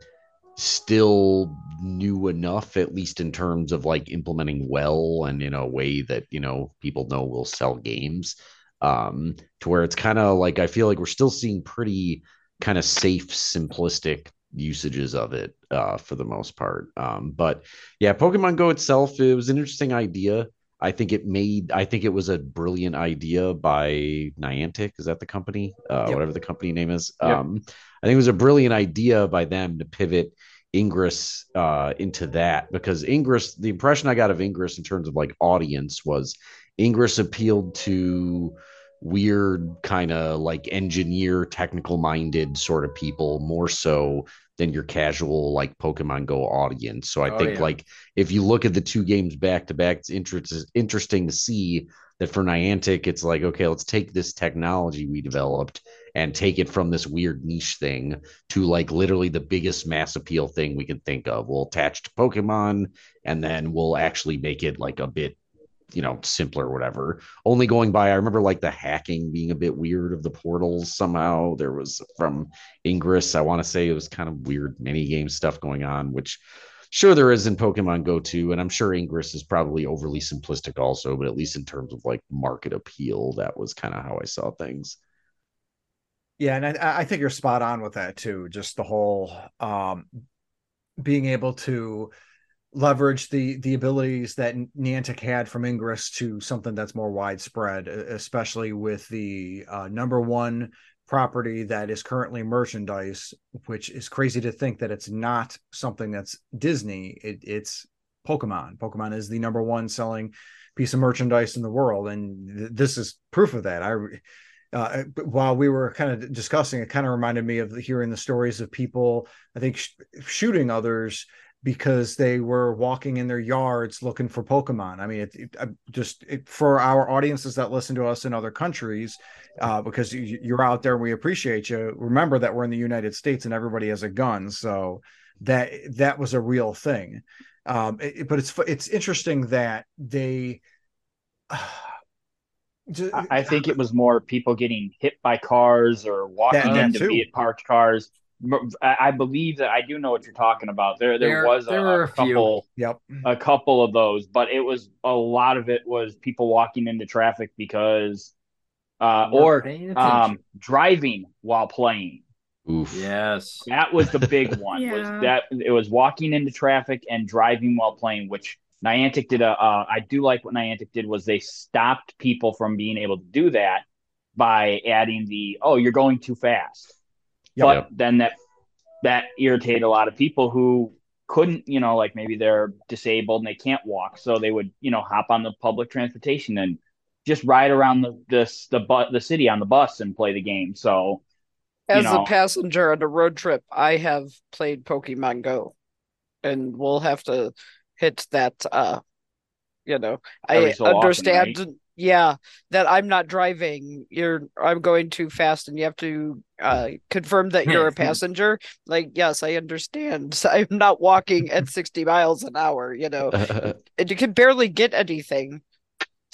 still new enough at least in terms of like implementing well and in a way that you know people know will sell games um to where it's kind of like i feel like we're still seeing pretty kind of safe simplistic usages of it uh for the most part um but yeah pokemon go itself it was an interesting idea I think it made. I think it was a brilliant idea by Niantic. Is that the company? Uh, Yep. Whatever the company name is. Yep. Um, I think it was a brilliant idea by them to pivot Ingress uh, into that because Ingress. The impression I got of Ingress in terms of like audience was Ingress appealed to weird kind of like engineer technical minded sort of people more so than your casual like pokemon go audience so i Oh, think yeah. like if you look at the two games back to back it's interest- interesting to see that for niantic it's like okay let's take this technology we developed and take it from this weird niche thing to like literally the biggest mass appeal thing we can think of we'll attach to pokemon and then we'll actually make it like a bit you know simpler whatever only going by i remember like the hacking being a bit weird of the portals somehow there was from ingress i want to say it was kind of weird mini game stuff going on which sure there is in pokemon go 2 and i'm sure ingress is probably overly simplistic also but at least in terms of like market appeal that was kind of how i saw things Yeah, and I, I think you're spot on with that too. Just the whole um, being able to leverage the the abilities that Niantic had from Ingress to something that's more widespread, especially with the uh, number one property that is currently merchandise, which is crazy to think that it's not something that's Disney. It, it's Pokemon. Pokemon is the number one selling piece of merchandise in the world, and th- this is proof of that. I uh, while we were kind of discussing, it kind of reminded me of hearing the stories of people, I think, sh- shooting others because they were walking in their yards looking for Pokemon. I mean, it, it I just it, for our audiences that listen to us in other countries, uh, because you, you're out there and we appreciate you. Remember that we're in the United States and everybody has a gun, so that that was a real thing. Um, it- but it's it's interesting that they. I, I think it was more people getting hit by cars or walking That- that into too. parked cars. M- I I believe that I do know what you're talking about. There, there, There- was a, there were a a few. couple, Yep. a couple of those, but it was a lot of it was people walking into traffic because, uh, or um, driving while playing. oof yes That was the big one. Yeah. Was that it was walking into traffic and driving while playing, which Niantic did a. Uh, I do like what Niantic did was they stopped people from being able to do that by adding the oh you're going too fast. Yep. But then that that irritated a lot of people who couldn't you know like maybe they're disabled and they can't walk, so they would you know hop on the public transportation and just ride around the this the bu- the city on the bus and play the game. So you As know. a passenger on a road trip, I have played Pokemon Go, and we'll have to hit that. Uh, you know, Every I so often, understand. Yeah, that I'm not driving. You're, I'm going too fast, and you have to uh, confirm that you're a passenger. Like, yes, I understand. I'm not walking at 60 miles an hour. You know, and you can barely get anything.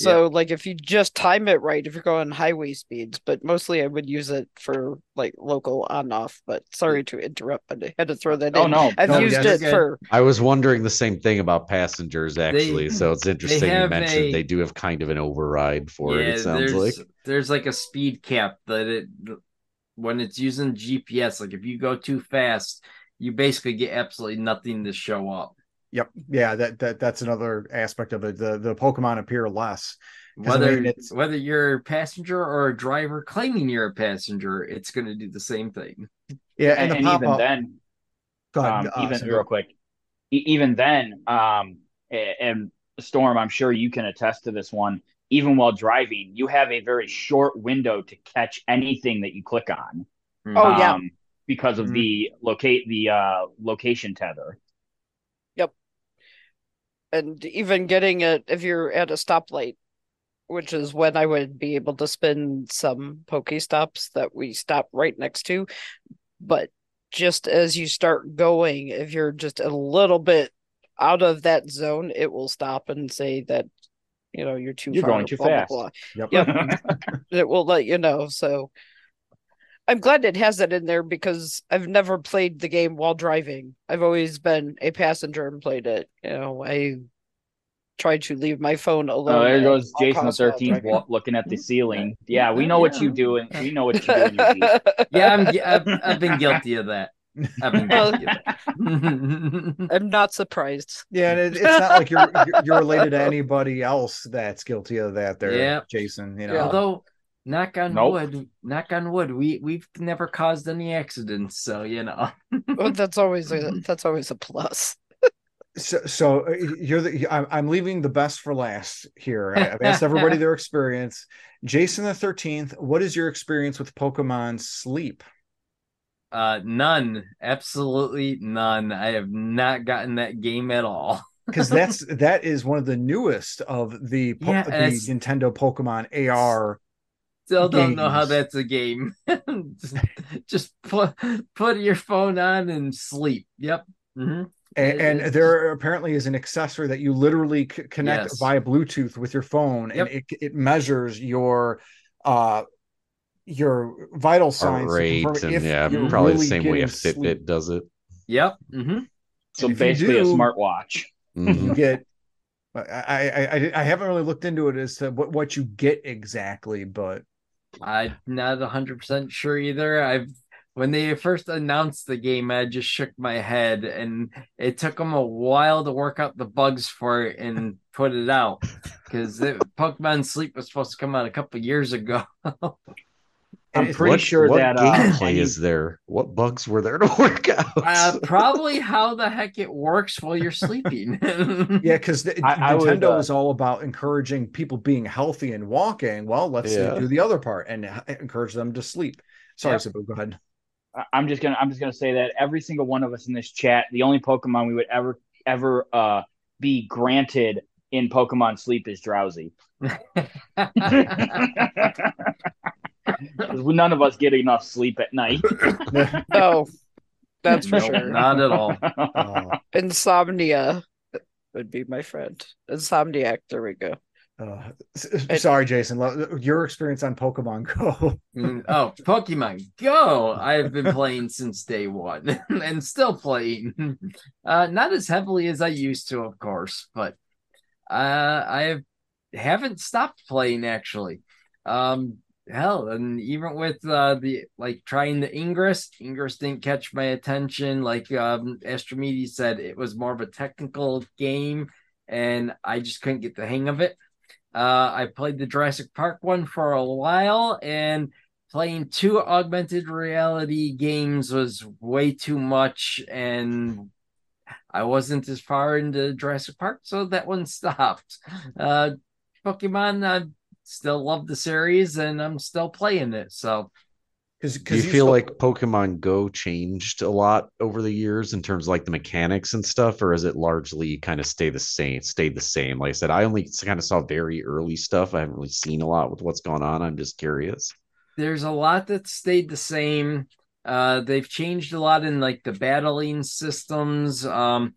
So, like, if you just time it right, if you're going highway speeds, but mostly I would use it for like local on off. But sorry to interrupt, but I had to throw that oh in. no, I've No, used it good. for I was wondering the same thing about passengers actually. so it's interesting you mentioned a- they do have kind of an override for it, it sounds there's like. there's like a speed cap that it when it's using GPS, like if you go too fast, you basically get absolutely nothing to show up. Yep. Yeah, that that that's another aspect of it. The the Pokemon appear less. 'Cause, I Whether mean, it's- whether you're a passenger or a driver claiming you're a passenger, it's going to do the same thing. Yeah, and, and, the and even up. then, Go ahead, um, uh, even Sandra. real quick, even then, um, and Storm, I'm sure you can attest to this one. Even while driving, you have a very short window to catch anything that you click on. Oh, yeah. um, because of Mhm. the locate the uh, location tether. And even getting it if you're at a stoplight, which is when I would be able to spin some Pokestops that we stop right next to. But just as you start going, if you're just a little bit out of that zone, it will stop and say that you know you're too You're far. going too blah, blah, fast. blah. Yep. Yep. It will let you know. So I'm glad it has that in there because I've never played the game while driving. I've always been a passenger and played it. You know, I try to leave my phone oh, alone. Oh, there goes Jason the costs Thirteenth looking at the ceiling. Yeah. Yeah, we know what you Yeah. do, and we know what you do. in. Yeah, I'm, I've, I've been guilty of that. I've been guilty. I'm not surprised. Yeah, and it, it's not like you're you're- you're related to anybody else that's guilty of that. There, Yeah. Jason. You know, Yeah. Although, knock on Nope. wood, knock on wood, we we've never caused any accidents, so you know. Well, that's always a that's always a plus. so, so uh, you're the I'm, I'm leaving the best for last here I- i've asked everybody their experience jason the 13th what is your experience with pokemon sleep Uh, none, absolutely none. I have not gotten that game at all. because that's that is one of the newest of the, po- Yeah, the nintendo pokemon ar Still don't know how that's a game. Just put put your phone on and sleep. Yep. hmm and, and it's there apparently is an accessory that you literally c- connect Yes. via bluetooth with your phone Yep. and it, it measures your uh your vital signs to rate confirm and yeah, you're probably the same way a getting Fitbit sleep. does it. Yep. hmm So And if you basically, a do- smartwatch. Mhm. you get I, I I I haven't really looked into it as to what, what you get exactly, but I'm not hundred percent sure either. I've when they first announced the game, I just shook my head, and it took them a while to work out the bugs for it and put it out because Pokemon Sleep was supposed to come out a couple years ago. I'm pretty what, sure what that uh, gameplay any- is there? What bugs were there to work out? uh, probably how the heck it works while you're sleeping. yeah, because I- I would, Nintendo uh, is all about encouraging people being healthy and walking. Well, let's Yeah. do the other part and encourage them to sleep. Sorry, Yep. Simbu, go ahead. I- I'm just gonna I'm just gonna say that every single one of us in this chat, the only Pokemon we would ever ever uh be granted in Pokemon Sleep is drowsy. 'Cause none of us get enough sleep at night. No, that's for Nope, sure. Not at all. Uh, Insomnia would be my friend. Insomniac. There we go. uh, s- sorry, Jason. Your experience on Pokemon Go. Mm, Oh, Pokemon Go! I've been playing since day one and still playing. Uh, not as heavily as I used to, of course, but uh, I haven't stopped playing actually. Um, hell, and even with uh, the like trying the Ingress, Ingress didn't catch my attention. Like um, Astromedi said, it was more of a technical game, and I just couldn't get the hang of it. Uh, I played the Jurassic Park one for a while, and playing two augmented reality games was way too much, and I wasn't as far into Jurassic Park, so that one stopped. Uh, Pokemon, I still love the series, and I'm still playing it. So Because Do you feel like Pokemon Go changed a lot over the years in terms of like the mechanics and stuff, or is it largely kind of stay the same? Stayed the same. Like I said, I only kind of saw very early stuff. I haven't really seen a lot with what's going on. I'm just curious. there's a lot that stayed the same. Uh, they've changed a lot in like the battling systems. Um,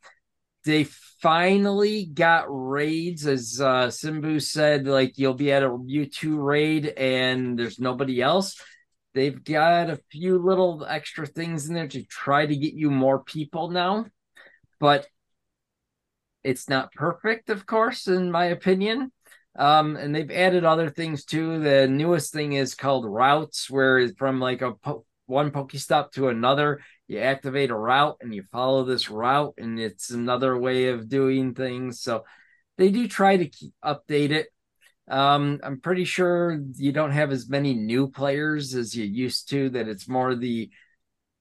they finally got raids, as uh, Simbu said. Like you'll be at a Mewtwo raid and there's nobody else. They've got a few little extra things in there to try to get you more people now, but it's not perfect, of course, in my opinion. Um, and they've added other things too. The newest thing is called routes, where from like a po- one Pokestop to another, you activate a route and you follow this route, and it's another way of doing things. So they do try to keep, update it. Um, I'm pretty sure you don't have as many new players as you used to. That it's more the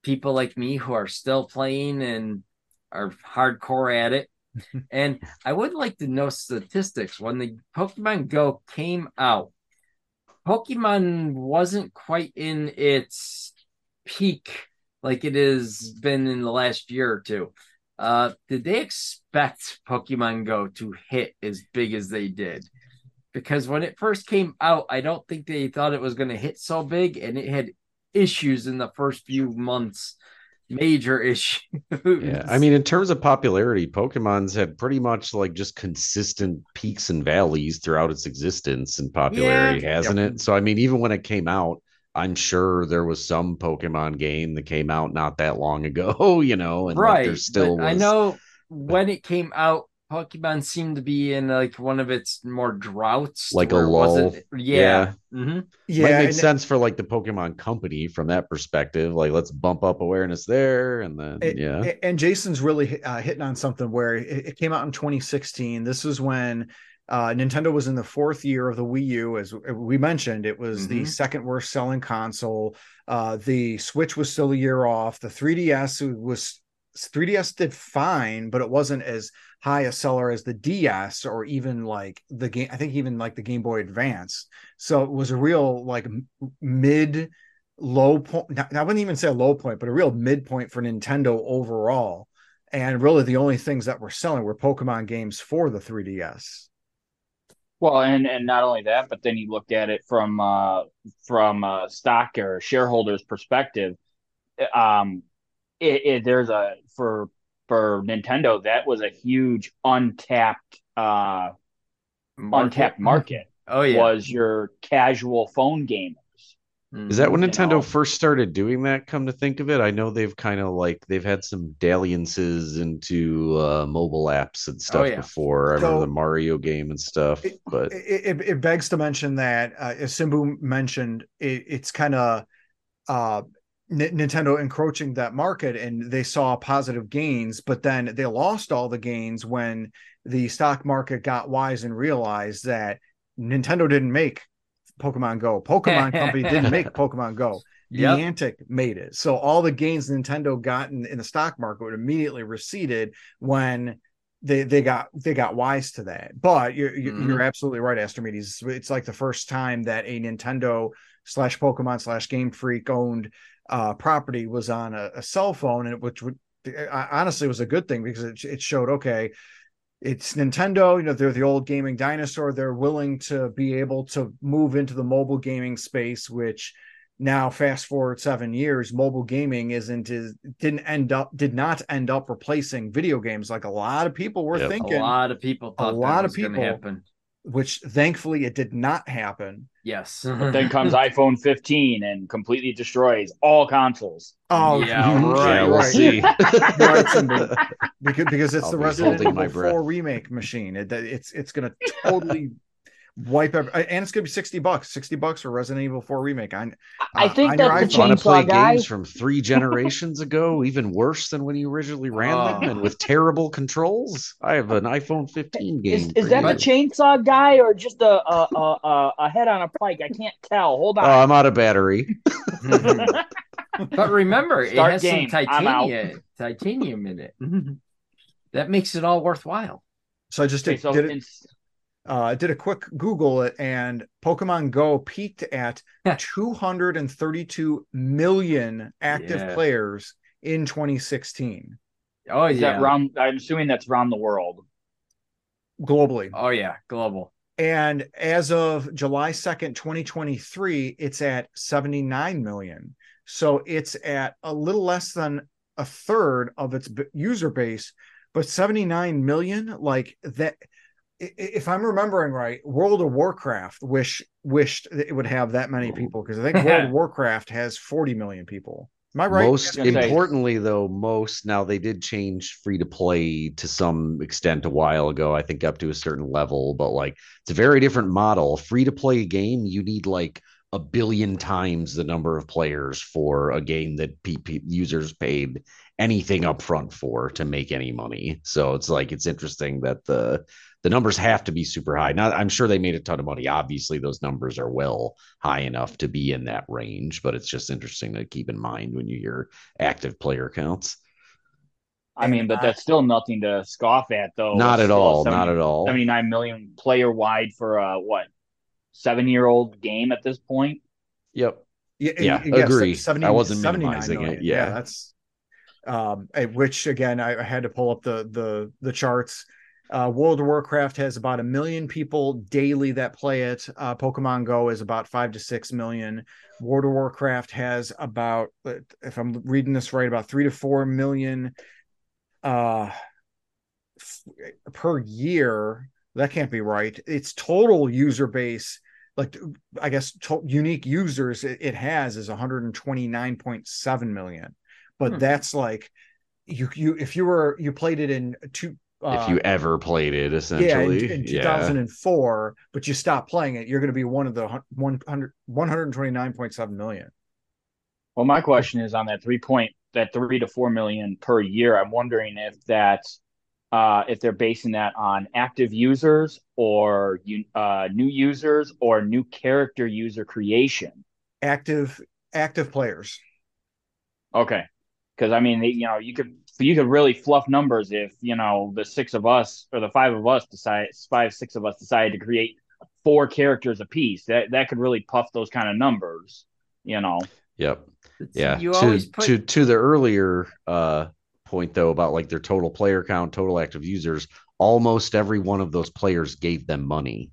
people like me who are still playing and are hardcore at it. and I would like to know statistics. When the Pokemon Go came out, Pokemon wasn't quite in its peak like it has been in the last year or two. Uh, did they expect Pokemon Go to hit as big as they did? Because when it first came out, I don't think they thought it was going to hit so big, and it had issues in the first few months, major issues. Yeah, I mean, in terms of popularity, Pokemon's had pretty much like just consistent peaks and valleys throughout its existence and popularity, hasn't it? So, I mean, even when it came out, I'm sure there was some Pokemon game that came out not that long ago, you know, and like right there still was. i know when it came out Pokemon seemed to be in like one of its more droughts, Like a where it wasn't- lull. Yeah. Yeah, Might make and- sense for like the Pokemon company from that perspective. Like, let's bump up awareness there, and then It- yeah, A- And Jason's really uh, hitting on something where it, it came out in 2016. This is when uh, Nintendo was in the fourth year of the Wii U. As we mentioned, it was the Mhm. second worst selling console. Uh, the Switch was still a year off. The 3DS was 3DS did fine, but it wasn't as high a seller as the DS or even like the game. I think even like the Game Boy Advance. So it was a real like mid low point. I wouldn't even say a low point, but a real midpoint for Nintendo overall. And really, the only things that were selling were Pokemon games for the 3DS. Well, and and not only that, but then you look at it from uh from uh stock or shareholders perspective. Um, it, it there's a for for Nintendo that was a huge untapped uh untapped market Oh yeah. was your casual phone gamers. Is that when Nintendo know. first started doing that? Come to think of it, I know they've kind of like they've had some dalliances into uh, mobile apps and stuff yeah. before. I remember the Mario game and stuff, It- but It, it, it begs to mention that, uh, as Simbu mentioned, it, it's kind of uh, N- Nintendo encroaching that market, and they saw positive gains, but then they lost all the gains when the stock market got wise and realized that Nintendo didn't make Pokemon Go. Pokemon Company didn't make Pokemon Go. Yep. Niantic made it. So all the gains Nintendo got in, in the stock market would immediately receded when they they got they got wise to that. But you're you're, Mhm. you're absolutely right, Astrimedes. It's like the first time that a Nintendo slash Pokemon slash Game Freak owned uh, property was on a, a cell phone, and which would honestly was a good thing because it, it showed okay. It's Nintendo, you know, they're the old gaming dinosaur. They're willing to be able to move into the mobile gaming space, which now fast forward seven years mobile gaming isn't is didn't end up did not end up replacing video games like a lot of people were Yep. A A lot of people thought a lot that of people- happen. which thankfully it did not happen Yes. But then comes iPhone 15 and completely destroys all consoles. oh Yeah, right, yeah, we'll right. see. Right, because, because it's I'll the be Resident my Evil 4 remake machine it, it's it's gonna totally wipe every, and it's gonna be 60 bucks 60 bucks for Resident Evil 4 remake on I uh, think on your that's the iPhone. Want to play guy. games from three generations ago, even worse than when you originally ran them, Oh. and with terrible controls? I have an iPhone 15 game. Is, is that the chainsaw guy or just a a, a, a, a head on a pike? I can't tell. Hold Oh, on. I'm out of battery. but remember, it has game. some titanium, titanium in it. that makes it all worthwhile. so I just Okay, did, so did it it's- uh, I did a quick Google it, and Pokemon Go peaked at 232 million active Yeah. players in 2016 Oh is yeah. that round? I'm assuming that's around the world. globally. Oh yeah, global. And as of July 2nd, 2023, it's at 79 million. So it's at a little less than a third of its user base, but 79 million, like that. I- i- If I'm remembering right, World of Warcraft wish wished that it would have that many people because I think World of Warcraft has 40 million people. Am I right? Most gonna say- importantly, though, most now they did change free to play to some extent a while ago. I think up to a certain level, but like it's a very different model. Free to play game, you need like a billion times the number of players for a game that PP users paid anything up front for to make any money. So it's like it's interesting that the the numbers have to be super high. Now I'm sure they made a ton of money. Obviously, those numbers are well high enough to be in that range, but it's just interesting to keep in mind when you hear active player counts. I mean, but that's still nothing to scoff at, though. not It's at all. 70 Not at all. 79 million player wide for a what seven year old game at this point. Yep. Yeah, Yeah, yes, agree. 70 I wasn't minimizing it, million. yeah. that's um eh, which again I, I had to pull up the the the charts. Uh, World of Warcraft has about a million people daily that play it. Uh, Pokemon Go is about five to six million. World of Warcraft has about, if I'm reading this right, about three to four million uh, f- per year. That can't be right. Its total user base like I guess to- unique users it, it has is 129.7 million. But Hmm. that's like you you if you were you played it in two if you ever played it, yeah, essentially. in, in 2004, but you stop playing it, you're going to be one of the hun- 100 129.7 million. Well, my question is on that three point that three to four million per year. I'm wondering if that's uh, if they're basing that on active users or uh, new users or new character user creation. Active active players. Okay, because I mean, you know, you could you could really fluff numbers if you know the six of us or the five of us decide five six of us decided to create four characters apiece. That that could really puff those kind of numbers. You know. Yep. Yeah. You to, put to to the earlier uh point though about like their total player count, total active users, almost every one of those players gave them money,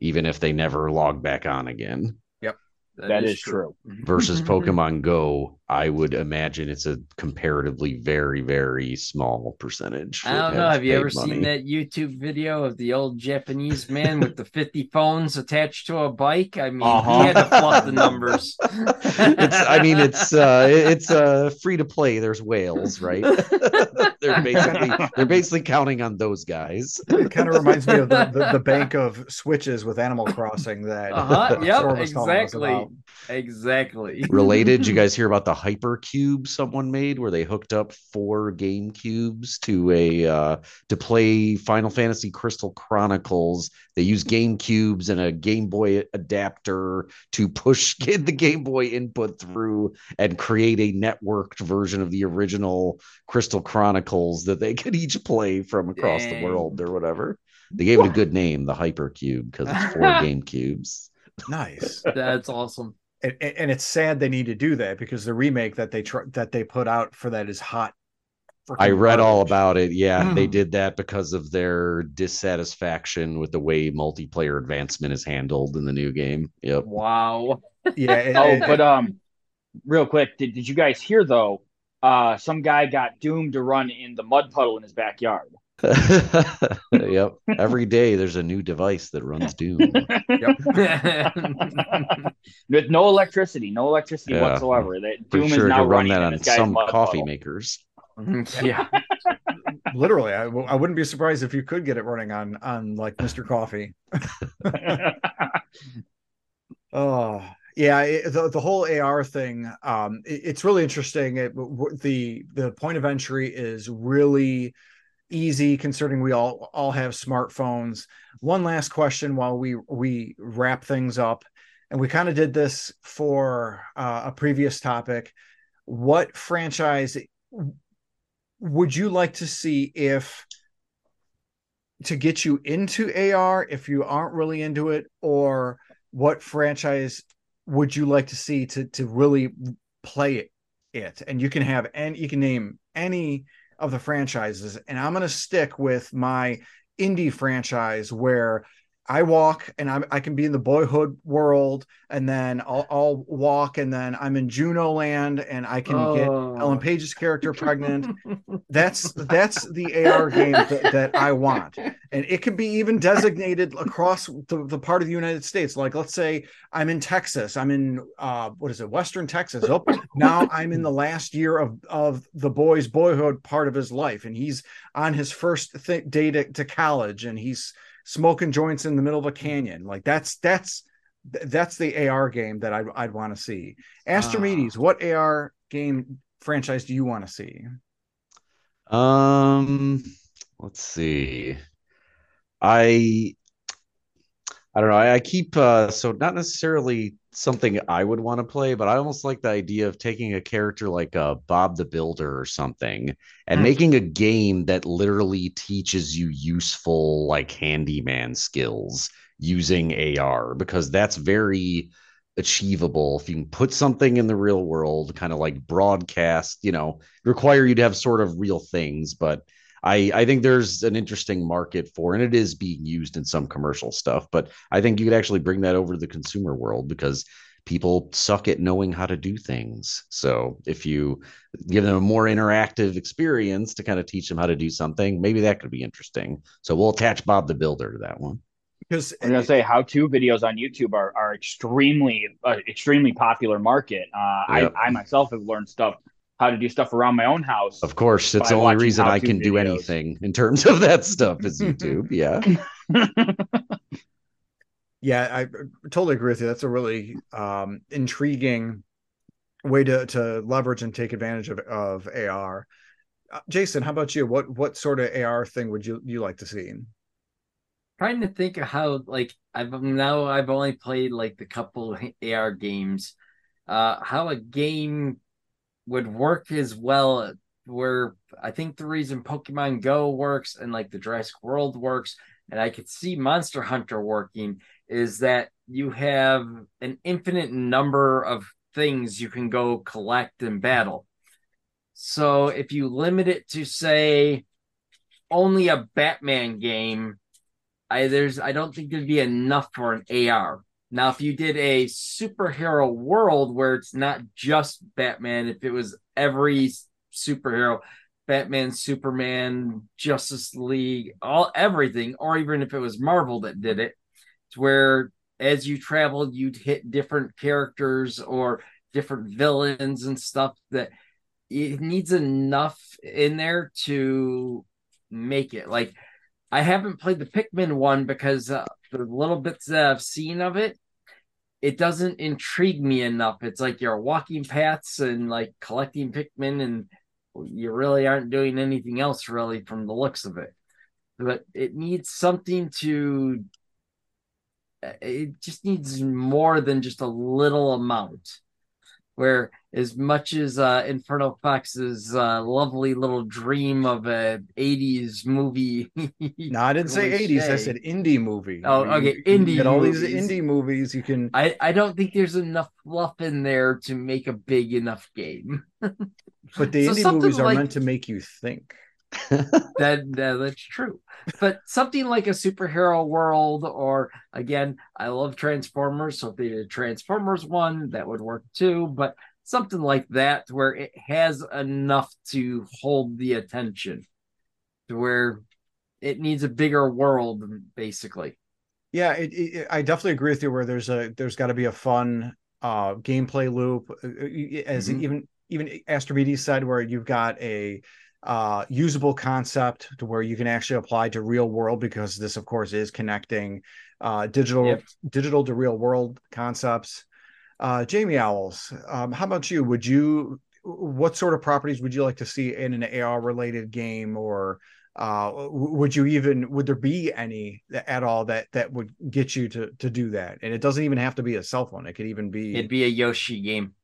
even if they never logged back on again. Yep. That is, true. Versus Pokemon Go, I would imagine it's a comparatively very, very small percentage. I don't know. Have you ever money. seen that YouTube video of the old Japanese man with the 50 phones attached to a bike? I mean, Uh-huh. he had to fluff the numbers. it's I mean it's uh it's uh free to play. There's whales, right? they're basically they're basically counting on those guys. It kind of reminds me of the, the, the bank of switches with Animal Crossing that Uh-huh, yep, Storm was telling us exactly. exactly. Related, did you guys hear about the hypercube someone made where they hooked up four game cubes to a uh to play Final Fantasy Crystal Chronicles. They use game cubes and a Game Boy adapter to push get the Game Boy input through and create a networked version of the original Crystal Chronicles that they could each play from across the world or whatever. They gave it a good name, the Hypercube, because it's four game cubes. Nice. That's awesome. And, and and it's sad they need to do that because the remake that they tr- that they put out for that is hot. I freaking read all about it. Yeah, they Mm. did that because of their dissatisfaction with the way multiplayer advancement is handled in the new game. Yep. Wow. Yeah. it- Oh, it- but um, real quick, did, did you guys hear though? Uh, some guy got doomed to run in the mud puddle in his backyard. yep. Every day there's a new device that runs Doom. With no electricity, no electricity Yeah. whatsoever. That Pretty Doom sure is it now could run that on some coffee puddle. makers. yeah. literally, I, w- I wouldn't be surprised if you could get it running on on like Mr. Coffee. Oh, yeah, it, the the whole AR thing. Um, it- it's really interesting. It, w- w- the the point of entry is really easy, considering we all all have smartphones. One last question while we we wrap things up, and we kind of did this for uh, a previous topic. What franchise would you like to see if to get you into AR if you aren't really into it, or what franchise would you like to see to to really play it? It and you can have and you can name any of the franchises, and I'm gonna stick with my indie franchise where I walk and I'm, I can be in the boyhood world, and then I'll, I'll walk, and then I'm in Juno land, and I can get Oh. Ellen Page's character pregnant. That's that's the AR game that, that I want, and it can be even designated across the, the part of the United States. Like, let's say I'm in Texas, I'm in uh, what is it, Western Texas. Oh, now I'm in the last year of of the boy's boyhood part of his life, and he's on his first th- day to, to college, and he's smoking joints in the middle of a canyon. Like that's that's that's the AR game that I'd, I'd want to see. Astrimedes, what AR game franchise do you want to see? Um, let's see. I I don't know. I, I keep uh so not necessarily something I would want to play, but I almost like the idea of taking a character like uh Bob the Builder or something and Hmm. making a game that literally teaches you useful like handyman skills using AR because that's very achievable if you can put something in the real world kind of like broadcast you know require you to have sort of real things but i i think there's an interesting market for and it is being used in some commercial stuff but i think you could actually bring that over to the consumer world because people suck at knowing how to do things so if you give them a more interactive experience to kind of teach them how to do something maybe that could be interesting so we'll attach bob the builder to that one Because I'm gonna say how-to videos on YouTube are are extremely uh, extremely popular market. Uh, Yep. I I myself have learned stuff how to do stuff around my own house. Of course, it's the only reason I how-to can do anything in terms of that stuff is YouTube. Yeah. Yeah, I totally agree with you. That's a really um, intriguing way to to leverage and take advantage of of AR. Uh, Jason, how about you? What what sort of AR thing would you you like to see? trying to think of how like I've now I've only played like the couple AR games. Uh how a game would work as well where I think the reason Pokemon Go works and like the Jurassic World works and I could see Monster Hunter working is that you have an infinite number of things you can go collect and battle. So if you limit it to say only a Batman game, I there's I don't think there'd be enough for an AR. Now, if you did a superhero world where it's not just Batman, if it was every superhero, Batman, Superman, Justice League, all everything, or even if it was Marvel that did it, to where as you traveled, you'd hit different characters or different villains and stuff that it needs enough in there to make it. Like I haven't played the Pikmin one because uh, the little bits that I've seen of it, it doesn't intrigue me enough. It's like you're walking paths and like collecting Pikmin, and you really aren't doing anything else really from the looks of it. But it needs something to. It just needs more than just a little amount. Where as much as uh, Inferno Fox's uh, lovely little dream of a '80s movie. No, I didn't say cliche. 80s. I said indie movie. Oh, okay, you indie get all these indie movies. You can, I, I don't think there's enough fluff in there to make a big enough game. but the So indie movies are like- meant to make you think. that, that that's true. But something like a superhero world, or again, I love Transformers, so if they did a Transformers one, that would work too. But something like that where it has enough to hold the attention, to where it needs a bigger world, basically. Yeah, it, it, I definitely agree with you. Where there's a there's got to be a fun uh gameplay loop, uh, as Mhm. even even Astrimedes said, where you've got a uh usable concept to where you can actually apply to real world because this, of course, is connecting uh digital Yep. digital to real world concepts. Uh Jamie Owls, um, how about you? Would you what sort of properties would you like to see in an AR related game or uh would you even would there be any at all that that would get you to to do that and it doesn't even have to be a cell phone it could even be It'd be a Yoshi game.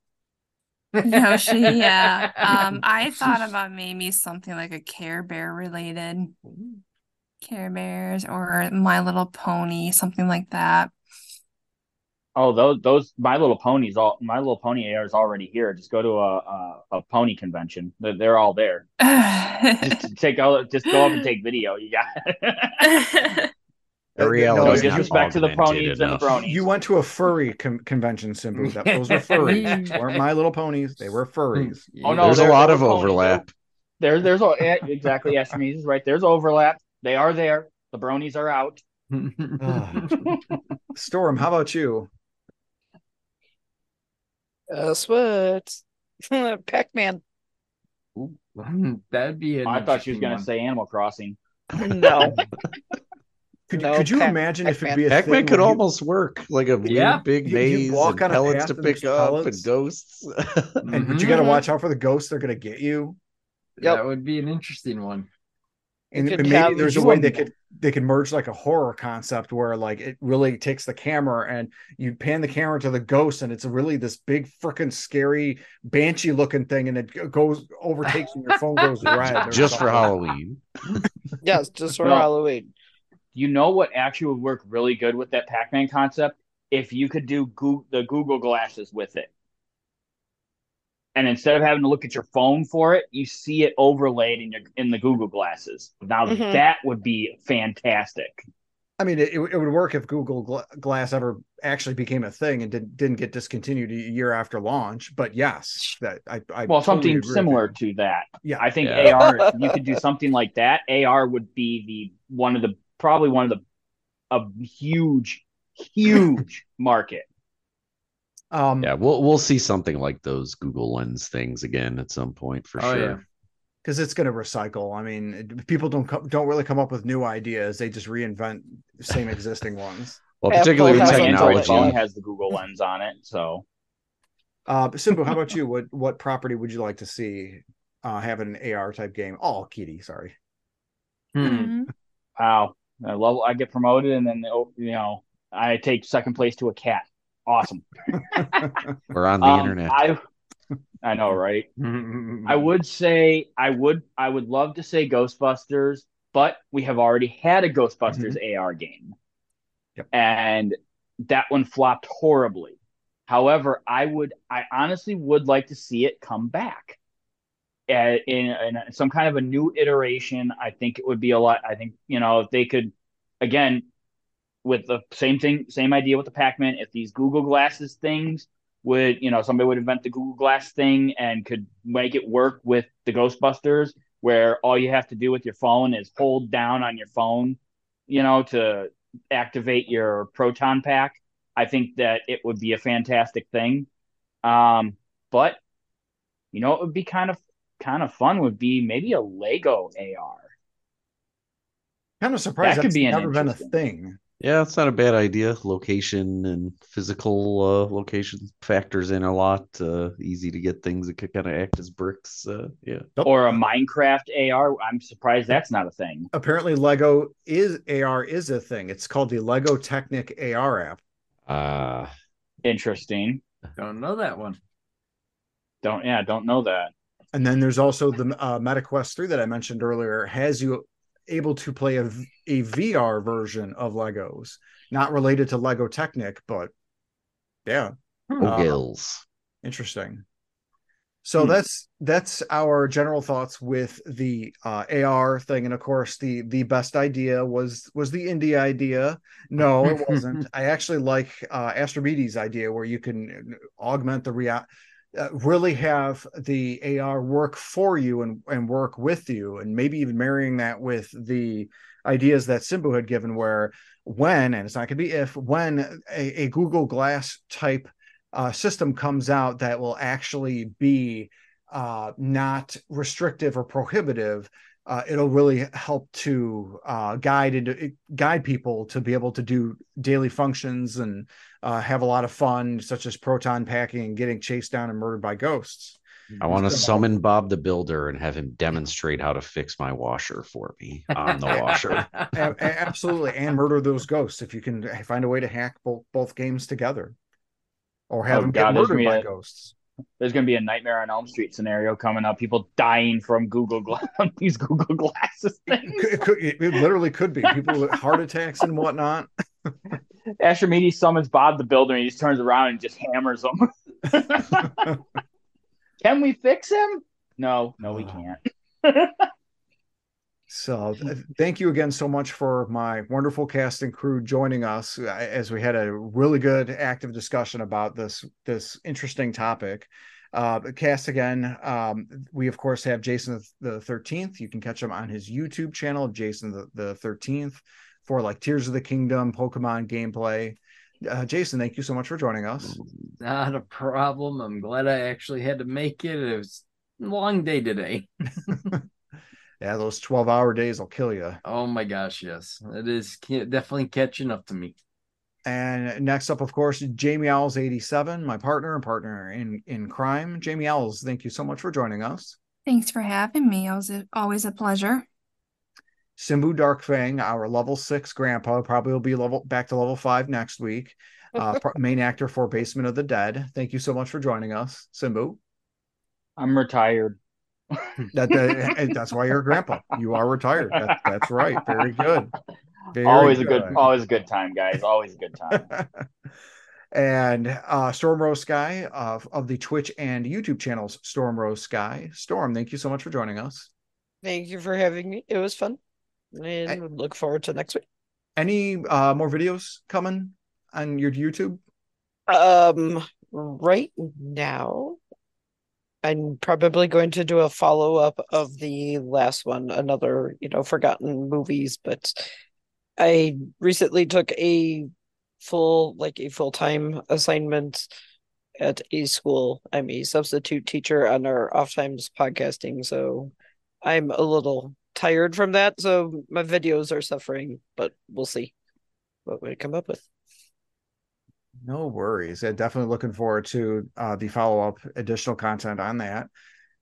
Yoshi, yeah. Um, I thought about maybe something like a Care Bear related Care Bears or My Little Pony, something like that. Oh, those those My Little Ponies, all My Little Pony AR is already here. Just go to a a, a pony convention. They're, they're all there. Just take out, just go up and take video. You got. Ariel uh, No no is not disrespect to the augmented ponies and the bronies. you went to a furry con- convention Simbu that those were furries weren't my little ponies they were furries hmm. Oh, no, There's a lot they're of ponies. overlap. There, there's a- yeah, exactly. Astrimedes is right. There's overlap. They are there. The bronies are out. storm how about you Guess what? Pac-Man. That'd be. An I thought she was gonna say Animal Crossing. No. Could, No, could you Pac- imagine if it'd be a Pac-Man thing could where you- almost work like a weird Yeah. big You- you maze walk and on a pellets path to pick up pellets. and ghosts. and but you got to Mhm. watch out for the ghosts they're going to get you Yep. That would be an interesting one. and could maybe have- there's a way they could they could merge like a horror concept where like it really takes the camera and you pan the camera to the ghost and it's really this big freaking scary banshee looking thing and it goes overtakes and your phone goes red Just for. Halloween. Yes, just for No. Halloween. You know what actually would work really good with that Pac-Man concept? If you could do Goo- the Google glasses with it. And instead of having to look at your phone for it, you see it overlaid in your in the Google glasses. Now Mhm. that would be fantastic. I mean, it, it would work if Google Gla- Glass ever actually became a thing and did, didn't get discontinued a year after launch. But yes, that I, I Well, totally something agree similar to that. Yeah, I think Yeah. AR, you could do something like that, AR would be the one of the probably one of the a huge, huge market. Um, Yeah, we'll we'll see something like those Google Lens things again at some point for Oh, sure. yeah. because it's going to recycle. I mean, it- people don't co- don't really come up with new ideas; they just reinvent the same existing ones. Well, particularly with has my a Android technology. phone has the Google Lens on it, so Uh, Simbu, how about you? What what property would you like to see uh, have an AR type game? Oh, Kitty, sorry. Hmm. Wow, I love. I get promoted, and then oh, you know I take second place to a cat. Awesome. We're on the Um, internet. I I know, right? I would say I would I would love to say Ghostbusters, but we have already had a Ghostbusters AR game. Yep. And that one flopped horribly. However, I would I honestly would like to see it come back. In, in some kind of a new iteration, I think it would be a lot. I think you know if they could, again, with the same thing, same idea with the Pac-Man. If these Google Glasses things would, you know, somebody would invent the Google Glass thing and could make it work with the Ghostbusters, where all you have to do with your phone is hold down on your phone, you know, to activate your proton pack. I think that it would be a fantastic thing. Um, but you know, it would be kind of kind of fun. Would be maybe a Lego AR. Kind of surprised That could be never been a thing. Yeah, it's not a bad idea. Location and physical uh, location factors in a lot. Uh, easy to get things that could kind of act as bricks. Uh, yeah. Or a Minecraft AR. I'm surprised that's not a thing. Apparently, Lego is AR is a thing. It's called the Lego Technic AR app. Uh, Interesting. Don't know that one. Don't yeah, don't know that. And then there's also the uh, MetaQuest 3 that I mentioned earlier has you able to play a, a VR version of Legos, not related to Lego Technic, but yeah, Hmm. Uh, interesting. So Hmm. that's that's our general thoughts with the uh, AR thing, and of course the the best idea was was the indie idea. No, it wasn't. I actually like uh, Astrimedes' idea where you can augment the rea- uh, really have the AR work for you and and work with you, and maybe even marrying that with the ideas that Simbu had given, where when and it's not going to be if when a, a Google Glass type uh, system comes out that will actually be uh, not restrictive or prohibitive, uh, it'll really help to uh, guide into guide people to be able to do daily functions and uh, have a lot of fun, such as proton packing and getting chased down and murdered by ghosts. I want to summon Bob the Builder and have him demonstrate how to fix my washer for me on the washer. A- a- absolutely, and murder those ghosts if you can find a way to hack both both games together, or have Oh, them God, get murdered by be a- ghosts. There's gonna be a Nightmare on Elm Street scenario coming up. People dying from Google Glass these Google glasses It, things. could- it, could- it literally could be people with heart attacks and whatnot. Astrimedes summons Bob the Builder and he just turns around and just hammers him. Can we fix him? No, no, we can't. So, th- thank you again so much for my wonderful cast and crew joining us uh, as we had a really good, active discussion about this this interesting topic. Uh, cast again, um, we of course have Jason the Thirteenth. You can catch him on his YouTube channel, Jason the Thirteenth, for like Tears of the Kingdom, Pokemon gameplay. Uh, Jason, thank you so much for joining us. Not a problem. I'm glad I actually had to make it. It was a long day today. Yeah, those twelve hour days will kill you. Oh my gosh, yes. It is definitely catching up to me. And next up, of course, Jamie Owls 87, my partner and partner in, in crime. Jamie Owls, thank you so much for joining us. Thanks for having me. It was a- always a pleasure. Simbu Darkfang, our level six grandpa, probably will be level back to level five next week. Uh, main actor for Basement of the Dead. Thank you so much for joining us, Simbu. I'm retired. That, that that's why you're a grandpa. You are retired. That, that's right. Very good. Very always a good, always a good time, guys. Always a good time. and uh, Storm Rose Sky of, of the Twitch and YouTube channels Storm Rose Sky. Storm, thank you so much for joining us. Thank you for having me. It was fun. And I- look forward to next week. Any uh, more videos coming on your YouTube? Um, right now, I'm probably going to do a follow up of the last one, another, you know, forgotten movies, but I recently took a full, like a full time assignment at a school. I'm a substitute teacher on our off times podcasting, so I'm a little tired from that. So my videos are suffering, but we'll see what we come up with. No worries. Yeah, definitely looking forward to uh, the follow up additional content on that.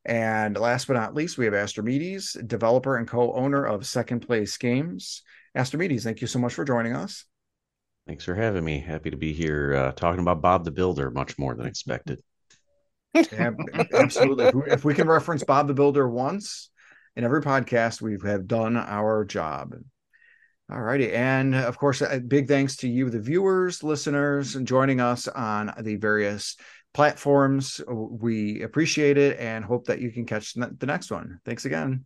And last but not least, we have Astrimedes, developer and co owner of Second Place Games. Astrimedes, thank you so much for joining us. Thanks for having me. Happy to be here uh, talking about Bob the Builder much more than expected. Yeah, absolutely. If we, if we can reference Bob the Builder once in every podcast, we have done our job. All righty. And of course, big thanks to you, the viewers, listeners, and joining us on the various platforms. We appreciate it and hope that you can catch the next one. Thanks again.